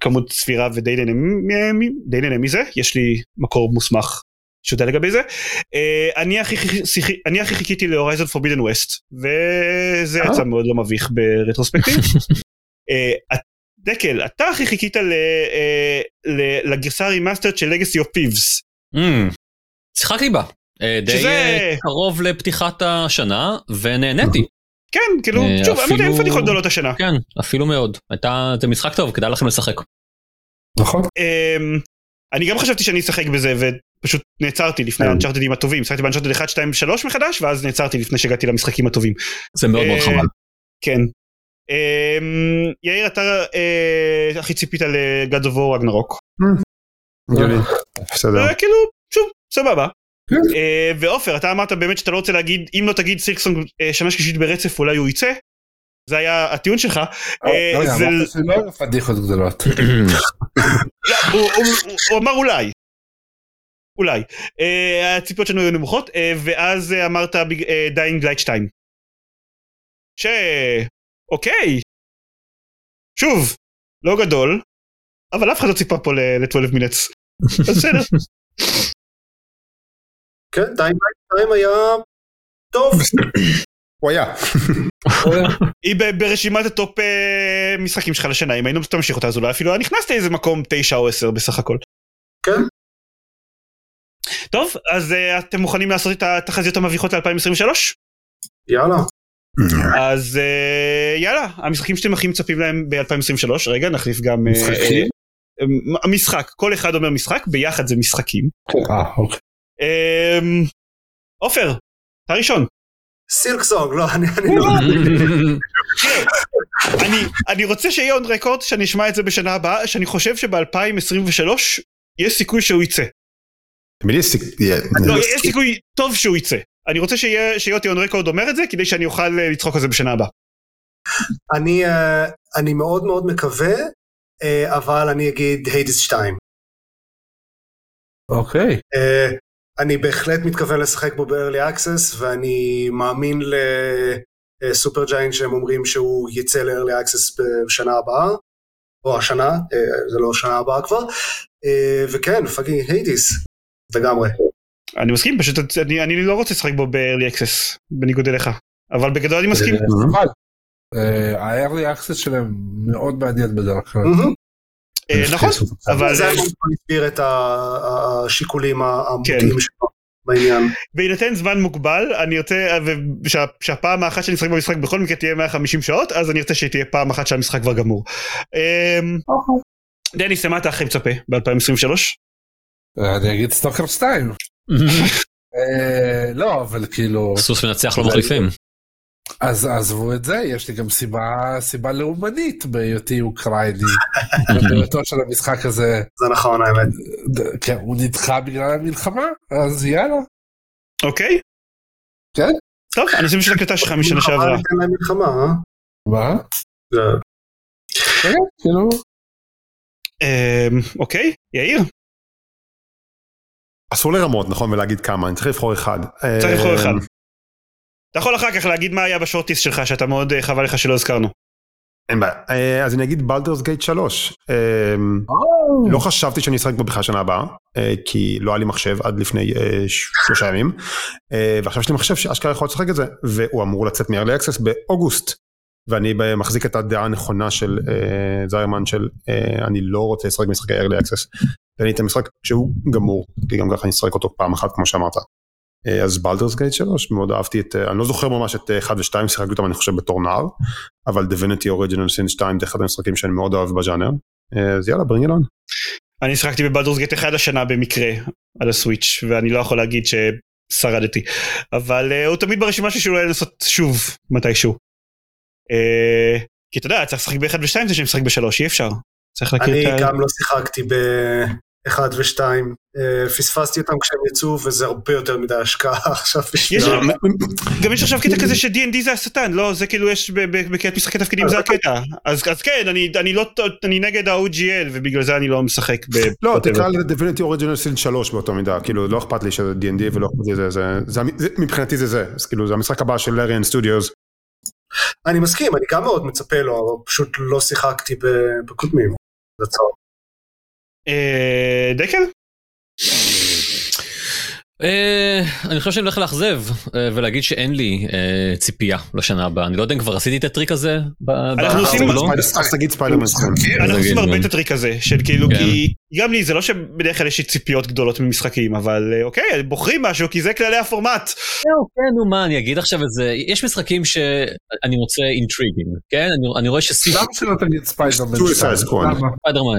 כמות סבירה ודי נהנה מזה, יש לי מקור מוסמך שיודע לגבי זה. אה, אני הכי אני חיכיתי ל-Horizon Forbidden West, וזה
אה?
יצא מאוד לא מביך ב-retrospective. אה, את- דקל, אתה הכי חיכית ל- ל- לגרסה ה-remastered של Legacy of
Thieves. שיחקתי בה. די קרוב לפתיחת השנה ונהניתי.
כן, כאילו, שוב, אמרתי, אין פדיחות גדולות השנה.
כן, אפילו מאוד. הייתה, זה משחק טוב, כדאי לכם לשחק.
נכון.
אמ, אני גם חשבתי שאני אשחק בזה ופשוט נעצרתי לפני
כן.
ה-Uncharted ים הטובים, שחקתי ב-Uncharted 1, 2, 3 מחדש ואז נעצרתי לפני שהגעתי למשחקים הטובים.
זה מאוד מאוד
אה,
חבל.
כן. אמ, יאיר, אתה אה, הכי ציפית לגד אוף וור.
הגיוני. בסדר.
אה, כאילו, שוב, סבבה.
כן.
ועופר, אתה אמרת באמת שאתה לא רוצה להגיד, אם לא תגיד סילקסון שנה שלישית ברצף אולי הוא יצא. זה היה הטיעון שלך.
אמרת שלא היו פדיחות גדולות.
לא, הוא אמר אולי. אולי. אה, הציפיות שלנו היו נמוכות, אה, ואז אה, אמרת Dying Light 2. ש... אוקיי. שוב, לא גדול, אבל אף אחד לא ציפה פה ל-12 Minutes. אז בסדר.
כן, Dying Light היה טוב.
הוא היה.
היא ברשימת ה-top משחקים שלך לשנה, אם היינו תמשיך אותה אז אולי אפילו היה נכנס לאיזה מקום 9 או 10 בסך הכל.
כן.
טוב, אז אה, אתם מוכנים לעשות את התחזיות המביכות ל-2023?
יאללה.
אז אה, יאללה, המשחקים שאתם הכי מצפים להם ב-2023, רגע נחליף גם... אה,
משחקים?
אה, המשחק, כל אחד אומר משחק, ביחד זה משחקים.
אה, אוקיי.
אה, עופר, אתה ראשון.
סילקסונג, לא, אני אני לא...
אני, אני רוצה שיהיה עוד רקורד שאני אשמע את זה בשנה הבאה, שאני חושב שב-2023 יש סיכוי שהוא יצא.
תמיד יש סיכוי.
לא, יש סיכוי טוב שהוא יצא. אני רוצה שיוטי און רקורד אומר את זה, כדי שאני אוכל אה, לצחוק על זה בשנה הבאה.
אני, אה, אני מאוד מאוד מקווה, אה, אבל אני אגיד היידיס 2.
אוקיי.
אה, אני בהחלט מתכוון לשחק בו ב-early access, ואני מאמין ל-Supergiant שהם אומרים שהוא יצא ל-early access בשנה הבאה, או השנה, אה, זה לא שנה הבאה כבר, אה, וכן, fucking Hades, לגמרי.
אני מסכים, פשוט אני, אני לא רוצה לשחק בו ב-early access, בניגוד אליך. אבל בגדול אני מסכים.
אה, חבל. אה, ה-early access שלהם מאוד מעניין בדרך כלל.
אה, נכון, אבל
זה מסביר את השיקולים המוטים
כן.
שלו בעניין.
בהינתן זמן מוגבל, אני ארצה, שהפעם האחת שאני אשחק במשחק בכל מקרה תהיה 150 שעות, אז אני ארצה שתהיה פעם אחת שהמשחק כבר גמור. אמ, דניס, למה אתה הכי מצפה ב-2023?
אני אגיד סטוקר 2. אה, לא, אבל כאילו,
סוס מנצח לא מחליפים.
אז עזבו את זה, יש לי גם סיבה, סיבה לאומנית בהיותי אוקראיני. בהיותו של המשחק הזה,
זה נכון האמת.
כן, הוא נדחה בגלל המלחמה, אז יאללה.
אוקיי?
כן.
טוב, אני אשים של הקלטה שלך משנה שעברה.
ניתן להם מלחמה, אה?
מה? כן, כאילו,
אמ, אוקיי, יאיר,
אסור לרמות נכון ולהגיד כמה אני צריך לבחור אחד.
צריך לבחור
אה,
אחד. אתה יכול אחר כך להגיד מה היה בשורטיסט שלך שאתה מאוד אה, חבל לך שלא הזכרנו.
אין בעיה. אה, אז אני אגיד בלדרס גייט 3. לא חשבתי שאני אשחק בו בכלל שנה הבאה, אה, כי לא היה לי מחשב עד לפני שלושה ימים, ועכשיו יש לי מחשב שאשכרה יכול לשחק את זה, והוא אמור לצאת מ-early access באוגוסט, ואני מחזיק את הדעה הנכונה של זיירמן של אני לא רוצה לשחק במשחקי early access, תן לי את המשחק שהוא גמור, כי גם ככה אני אשחק אותו פעם אחת כמו שאמרת. אה, אז בלדרס גייט 3, מאוד אהבתי את, אה, אני לא זוכר ממש את 1 ו-2, שיחקתי אותם אני חושב בתור נער, אבל Divinity Original Sin 2 זה אחד המשחקים שאני מאוד אוהב בז'אנר, אה, אז יאללה ברינג אלון.
אני שיחקתי בבלדורס גייט 1 השנה במקרה על הסוויץ' ואני לא יכול להגיד ששרדתי אבל uh, הוא תמיד ברשימה שלי שאולי לנסות שוב מתישהו. אה, כי אתה יודע, צריך לשחק ב-1 ו-2 זה שאני משחק ב-3, אי אפשר. צריך להכיר
אני
את ה...
גם לא שיחקתי ב-1 ו-2, פספסתי אותם כשהם יצאו וזה הרבה יותר מדי השקעה עכשיו בשבילם.
גם יש עכשיו קטע כזה ש-D&D זה השטן, לא, זה כאילו יש ב- ב- בקטע משחקי תפקידים זה הקטע. אז אז כן, אני- אני לא, אני נגד ה-OGL ובגלל זה אני לא משחק ב...
לא. תקרא לזה Divinity Original Sin 3 באותו מידה, כאילו לא אכפת לי שזה D&D ולא אכפת לי זה, זה, מבחינתי זה זה, אז כאילו זה המשחק הבא של לאריאן סטודיוס.
אני מסכים, אני גם מאוד מצפה לו, אבל פשוט לא שיחקתי ב- בקודמים. זה צער.
אה,
אני חושב שאני הולך לאכזב אה, ולהגיד שאין לי אה, ציפייה לשנה הבאה. אני לא יודע אם כבר עשיתי את הטריק הזה.
אנחנו עושים-
או לא.
אז תגיד ספיידרמן.
אנחנו עושים הרבה. את הטריק הזה, של כאילו,
כן.
כי גם לי זה לא שבדרך כלל יש לי ציפיות גדולות ממשחקים, אבל אוקיי, בוחרים משהו כי זה כללי הפורמט.
זהו, כן, נו מה, אני אגיד עכשיו את זה. יש משחקים שאני מוצא intriguing, כן? אני- אני רואה שסיפ...
למה שלא תגיד ספיידרמן?
ספיידרמן,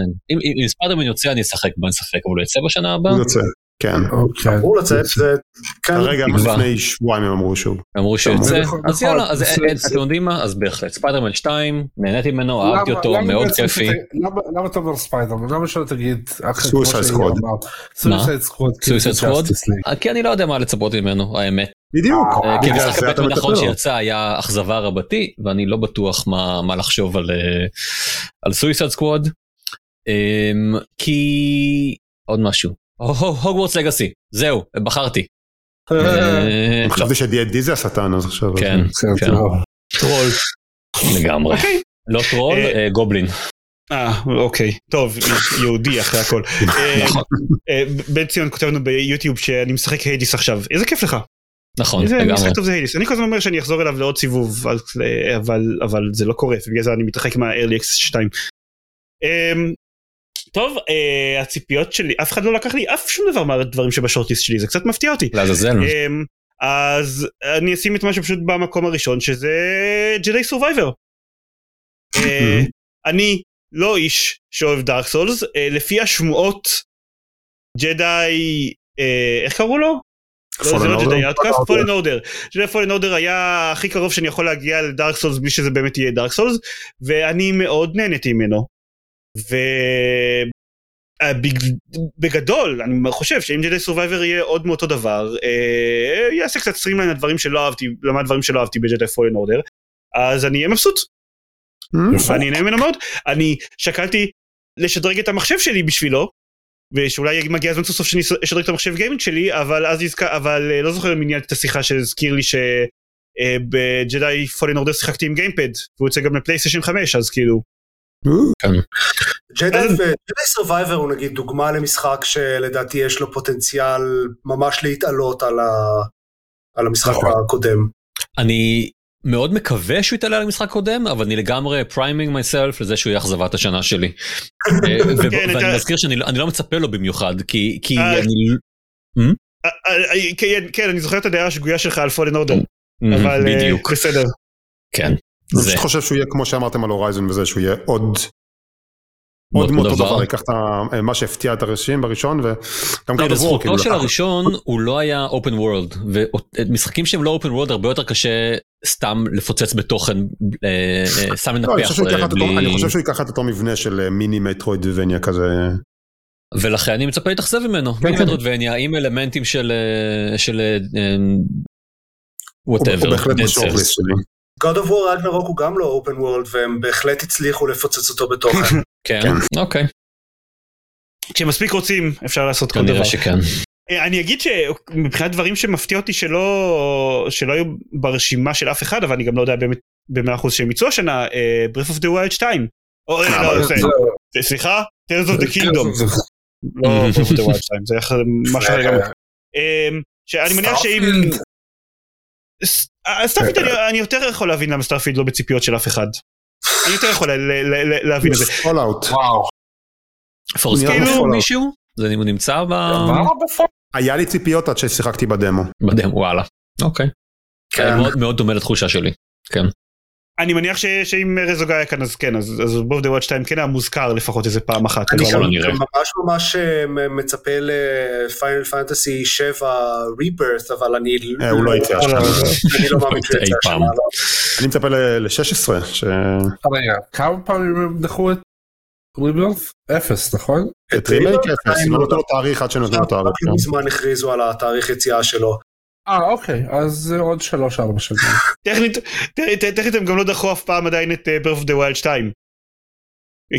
אם ספיידרמן יוצא אני אשחק בו, אין ספק, אבל הוא יוצא בשנה הבאה?
הוא יוצא, כן.
אוקיי.
אמרו לצאת, זה...
כרגע. לפני שבועיים הם אמרו שוב.
אמרו שיוצא,
נכון,
אז
נכון.
יאללה, אז אה, אתם יודעים מה? אז בהחלט, ספיידרמן 2, נהניתי ממנו, אהבתי אותו,
היה
מאוד כיפי.
למה- אתה אומר ספיידרמן? למה שלא תגיד
Squad.
אמרת?
Suicide Squad. Squad? אה, כי אני לא יודע מה לצפות ממנו, האמת.
בדיוק.
אה, כי משחק הבטמן האחרון. שיצא היה אכזבה רבתי, ואני לא בטוח מה לחשוב על אה, על Suicide Squad. כי עוד משהו. Hogwarts Legacy, זהו, בחרתי. אה,
חשבתי ש-D&D זה השטן אז עכשיו.
כן, כן. טרול. לגמרי.
אוקיי.
לא טרול,
אה,
אה, גובלין.
אה, אוקיי, טוב, יהודי אחרי הכל.
נכון.
בן ציון כותב לנו ביוטיוב שאני משחק Hades עכשיו, איזה כיף לך.
נכון,
איזה
לגמרי.
משחק טוב זה Hades. אני כל הזמן אומר שאני אחזור אליו לעוד סיבוב, אבל זה לא קורה, ובגלל זה אני מתרחק מה-early access 2. טוב, אה, הציפיות שלי, אף אחד לא לקח לי אף שום דבר מהדברים שבשורטליסט שלי, זה קצת מפתיע אותי.
לעזאזל.
אמ, אז אני אשים את מה שפשוט במקום הראשון שזה Jedi Survivor. אה, אני לא איש שאוהב Dark Souls, אה, לפי השמועות ג'די, אה, איך קראו לו? לא, זה לא
Fallen
Jedi
Order?
Outcast, Fallen Order. Jedi Fallen Order היה הכי קרוב שאני יכול להגיע ל Dark Souls בלי שזה באמת יהיה Dark Souls, ואני מאוד נהניתי ממנו. ו... אה, בג- בגדול אני חושב שאם Jedi Survivor יהיה עוד מאותו דבר אה, יעשה קצת streamline לדברים שלא אהבתי למה דברים שלא אהבתי ב Jedi Fallen Order אז אני אהיה מבסוט? אני נהנה ממנו מאוד אני שקלתי לשדרג את המחשב שלי בשבילו ושאולי מגיע הזמן סוף סוף שאני אשדרג את המחשב gaming שלי אבל אז נזכר אבל אה, לא זוכר אם ניהלתי את השיחה שהזכיר לי שב Jedi Fallen Order שיחקתי עם gamepad והוא יוצא גם לפלייסטיישן 5 אז כאילו
ג'די
אז-
Jedi Survivor הוא נגיד דוגמה למשחק שלדעתי יש לו פוטנציאל ממש להתעלות על ה- על המשחק
נכון.
הקודם.
אני מאוד מקווה שהוא יתעלה על המשחק קודם אבל אני לגמרי priming myself לזה שהוא יהיה אכזבת השנה שלי. אה,
כן,
ואני מזכיר שאני לא- אני לא מצפה לו במיוחד כי כי
אה,
אני
אה, כן, כן אני זוכר את הדעה השגויה שלך על פולן אורדר אבל
בדיוק
בסדר
כן.
אני
זה
פשוט חושב שהוא יהיה כמו שאמרתם על הורייזון וזה שהוא יהיה עוד עוד
אותו
מאותו
דבר.
דבר ייקח את ה- מה שהפתיע את הראשים בראשון וגם
לא,
War
לזכותו
כאילו
של
לקח-
הראשון הוא לא היה אופן וורלד ומשחקים שהם לא אופן וורלד הרבה יותר קשה סתם לפוצץ בתוכן אה, אה, סתם
לא, אני
לנפח אה, בלי
אני חושב שהוא ייקח את אותו מבנה של אה, מיני מטרואידבניה כזה.
ולכן אני מצפה להתאכזב ממנו
כן,
מיני
כן.
מטרודבניה עם אלמנטים של אה, של
הוא
וואטאבר.
הוא בהחלט בשורטליסט שלי.
God of War Ragnarok הוא גם לא open world והם בהחלט הצליחו לפוצץ אותו בתוכן.
כן
כן.
אוקיי
כשמספיק רוצים אפשר לעשות כל דבר.
כנראה שכן.
אה, אני אגיד שמבחינת דברים שמפתיע אותי שלא שלא היו ברשימה של אף אחד אבל אני גם לא יודע באמת במאה אחוז שהם יצאו השנה אה, Breath of the Wild 2. או, אה, לא, זה- זה- סליחה? Tears of the Kingdom. לא Breath of the Wild 2 זה משהו אחר לגמרי. אמ, שאני מניח שאם...
סטארפילד.
ס- אה, סטארפילד אני- יותר יכול להבין למה סטארפילד לא בציפיות של אף אחד. אני יותר יכול ל- ל- ל- להבין את זה.
פול אאוט.
וואו.
פורס
נראה
כאילו
בפולאאוט.
מישהו זה הוא נמצא ב...
היה לי ציפיות עד ששיחקתי בדמו.
בדם וואלה. אוקיי.
כן.
מאוד דומה לתחושה שלי. כן.
אני מניח ש- שאם ארז אוגה היה כאן אז כן אז אז Breath of the Wild 2 כן היה מוזכר לפחות איזה פעם אחת.
אני גם
לא.
נראה.
ממש ממש אה, מצפה ל Final Fantasy 7 Rebirth, אבל אני
אה, הוא לא יצא
לא,
השנה.
אני לא מאמין שהוא
אי
יצא. השנה. לא.
אני מצפה ל-16, ש...
רגע, כמה פעמים הם דחו את Rebirth? אפס, נכון?
את רימייק אפס, לא
לא.
נתנו לו תאריך עד שנתנו לו תאריך.
לא מזמן הכריזו על התאריך יציאה שלו.
אה, אוקיי, אז עוד שלוש ארבע שנים.
טכנית הם גם לא דחו אף פעם עדיין את Breath of the Wild 2.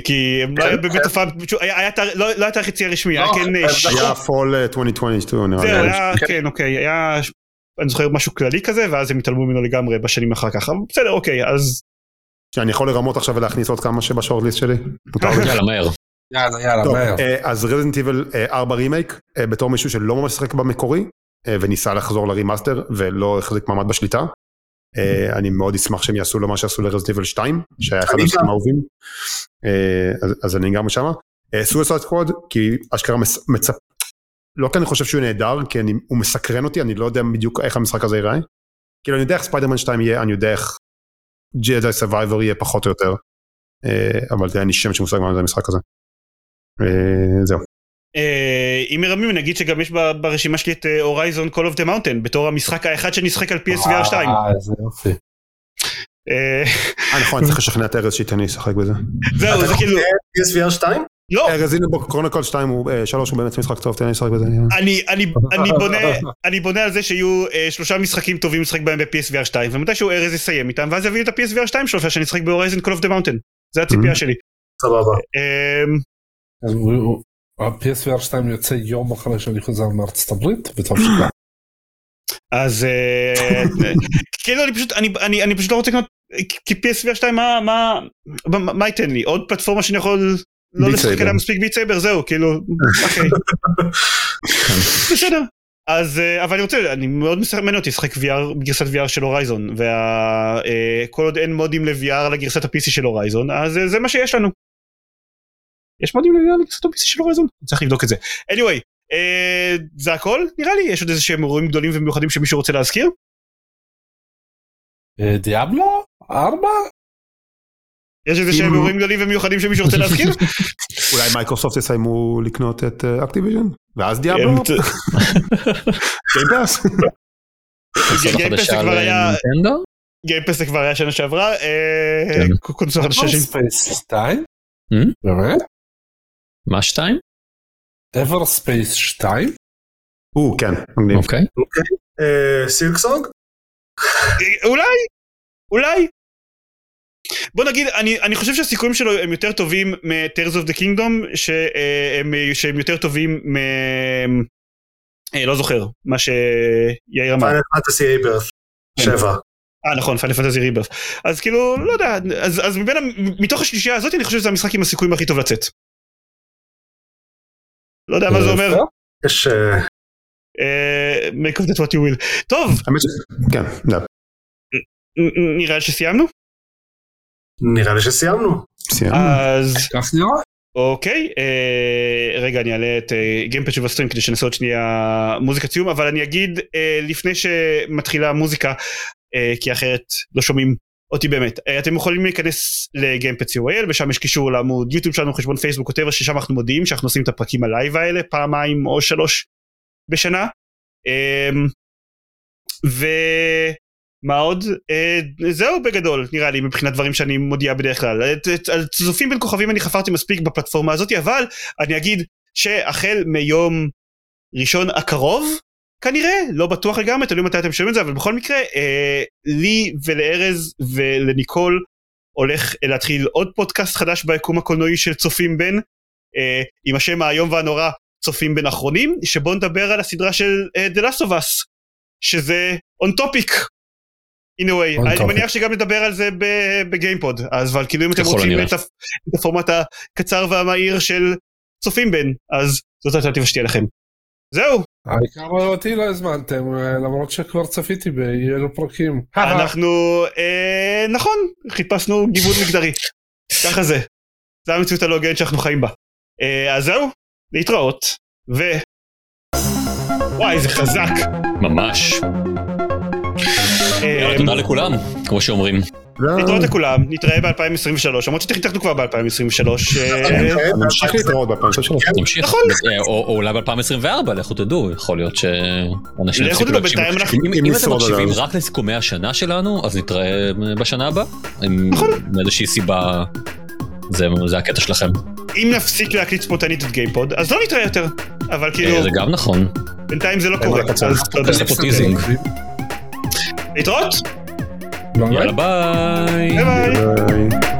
כי הם לא
כן,
באמת
כן.
היה תאר- לא לא היה תאריך יציאה רשמי, היה
לא,
כן, אה.
היה Fall 2022 נראה
זהו,
לי.
היה, כן אוקיי, היה, אני זוכר משהו כללי כזה ואז הם התעלמו ממנו לגמרי בשנים אחר כך, אבל בסדר אוקיי, אז
שאני יכול לרמות עכשיו ולהכניס עוד כמה שב shortlist שלי. מותר לי?
יאללה מהר.
יאללה, יאללה, מהר.
אה, אז Resident Evil 4 רימייק אה, בתור מישהו שלא ממש שיחק במקורי אה, וניסה לחזור ל remaster ולא החזיק מעמד בשליטה. אה, אני מאוד אשמח שהם יעשו לו מה שעשו ל Resident Evil 2 שהיה אחד המשחקים. האהובים. אה, אז- אני גם שמה. Suicide Squad כי אשכרה מצפ... לא כי אני חושב שהוא נהדר כי אני, הוא מסקרן אותי אני לא יודע בדיוק איך המשחק הזה ייראה. כאילו אני יודע איך ספיידרמן 2 יהיה אני יודע איך Jedi Survivor יהיה פחות או יותר. אה, אבל אין לי שמץ שמושג מה זה המשחק הזה. אה, זהו.
אה, אם מרמים נגיד שגם יש ברשימה שלי את Horizon Call of the Mountain בתור המשחק האחד שנשחק על PSVR 2.
אה, איזה יופי.
אה,
אה נכון, צריך לשכנע את ארז שייתן לי לשחק בזה.
זהו זה כאילו,
PSVR 2?
לא,
ארז הנה בו קרוניקול 2 הוא 3 הוא באמת משחק טוב, תן לי לשחק בזה.
אני, אני, אני, בונה, אני בונה על זה שיהיו אה, שלושה משחקים טובים לשחק בהם ב-PSVR 2 ומתישהו ארז יסיים איתם ואז יביא את ה-PSVR 2 שלו שאני אשחק ב Horizon Call of the Mountain. זה הציפייה שלי.
סבבה.
ה-PSVR 2 יוצא יום אחרי שאני חוזר מארצות הברית, וטוב שכך.
אז אה, כאילו אני פשוט אני אני אני פשוט לא רוצה לקנות כי PSVR 2 מה מה מה ייתן לי עוד פלטפורמה שאני יכול לא לשחק. עליה מספיק ביט סייבר זהו כאילו אוקיי. בסדר אז אה, אבל אני רוצה אני מאוד מסמן אותי לשחק VR בגרסת VR של הורייזון וכל עוד אין מודים ל-VR לגרסת ה-PC של הורייזון אז אה, זה מה שיש לנו. יש מודים לגרסת ה-PC של הורייזון? צריך לבדוק את זה. anyway אה, זה הכל נראה לי יש עוד איזה שהם אירועים גדולים ומיוחדים שמישהו רוצה להזכיר.
אה, דיאבלו? ארבע?
יש איזה שהם אירועים גדולים ומיוחדים שמישהו רוצה להזכיר?
אולי מייקרוסופט יסיימו לקנות את אקטיביז'ן ואז דיאבלו?
גיימפס זה
חדשה
כבר היה
לנינטנדו?
גיימפס זה כבר היה שנה שעברה אה. קונסולה חדשה של
ספייס 2?
Hmm?
באמת?
מה שתיים?
Everspace 2?
הוא כן, מגניב.
אוקיי.
אה, Silksong?
אה, אולי אולי. בוא נגיד אני אני חושב שהסיכויים שלו הם יותר טובים מ-Tears of the Kingdom שהם שהם יותר טובים מ... אה, לא זוכר מה שיאיר אמר.
Final Fantasy
Rebirth.
7.
אה נכון פיינל פנטזי ריברס אז כאילו לא יודע אז אז מבין מתוך השלישייה הזאת אני חושב שזה המשחק עם הסיכויים הכי טוב לצאת. לא יודע מה זה אומר.
יש... אה,
אה, make of that what you will. טוב!
כן, לא,
נראה שסיימנו.
נראה לי שסיימנו.
סיימנו.
אז
כך נראה?
אוקיי אה, רגע אני אעלה את גיימפד של הסטרים כדי שנעשה עוד שנייה מוזיקת סיום אבל אני אגיד אה, לפני שמתחילה המוזיקה אה, כי אחרת לא שומעים אותי באמת. אה, אתם יכולים להיכנס לגיימפוד co.il ושם יש קישור לעמוד יוטיוב שלנו חשבון פייסבוק וטוויטר ששם אנחנו מודיעים שאנחנו עושים את הפרקים ה live האלה פעמיים או שלוש בשנה. אה, ומה עוד? אה, זהו בגדול נראה לי מבחינת דברים שאני מודיע בדרך כלל. את- על צופים בין כוכבים אני חפרתי מספיק בפלטפורמה הזאת אבל אני אגיד שהחל מיום ראשון הקרוב כנראה לא בטוח לגמרי תלוי מתי אתם שומעים את זה אבל בכל מקרה אה, לי ולארז ולניקול הולך להתחיל עוד פודקאסט חדש ביקום הקולנועי של צופים בין אה, עם השם האיום והנורא צופים בין אחרונים שבו נדבר על הסדרה של אה, The Last of Us שזה on topic. in a way. אני
topic.
מניח שגם נדבר על זה בגיימפוד אז אבל כאילו אם אתם
ככל
רוצים. את את הפורמט הקצר והמהיר של צופים בין אז זאת האלטרנטיבה שתהיה לכם. זהו
העיקר אותי לא הזמנתם, אה, למרות שכבר צפיתי באילו פרקים.
אנחנו אה, נכון חיפשנו גיוון מגדרי ככה זה. זה המציאות הלא הוגנת שאנחנו חיים בה. אה, אז זהו להתראות ו... וואי זה חזק.
ממש.
אה,
תודה לכולם, כמו שאומרים.
להתראות לכולם, נתראה ב-2023, למרות שתכתנו כבר ב-2023.
נמשיך להתראות ב-2023.
נמשיך,
נכון.
אה, או או אולי ב-2024, לכו תדעו, יכול להיות שאנשים יפסיקו להקשיב. אם- אתם מקשיבים. רק לסיכומי השנה שלנו, אז נתראה בשנה הבאה.
נכון.
מאיזושהי סיבה, זה זה הקטע שלכם.
אם נפסיק להקליט ספונטנית את גיימפוד, אז לא נתראה יותר. אבל כאילו,
אה, זה גם נכון.
בינתיים זה לא קורה. אז תודה. להתראות.
יאללה.
ביי ביי.
ביי.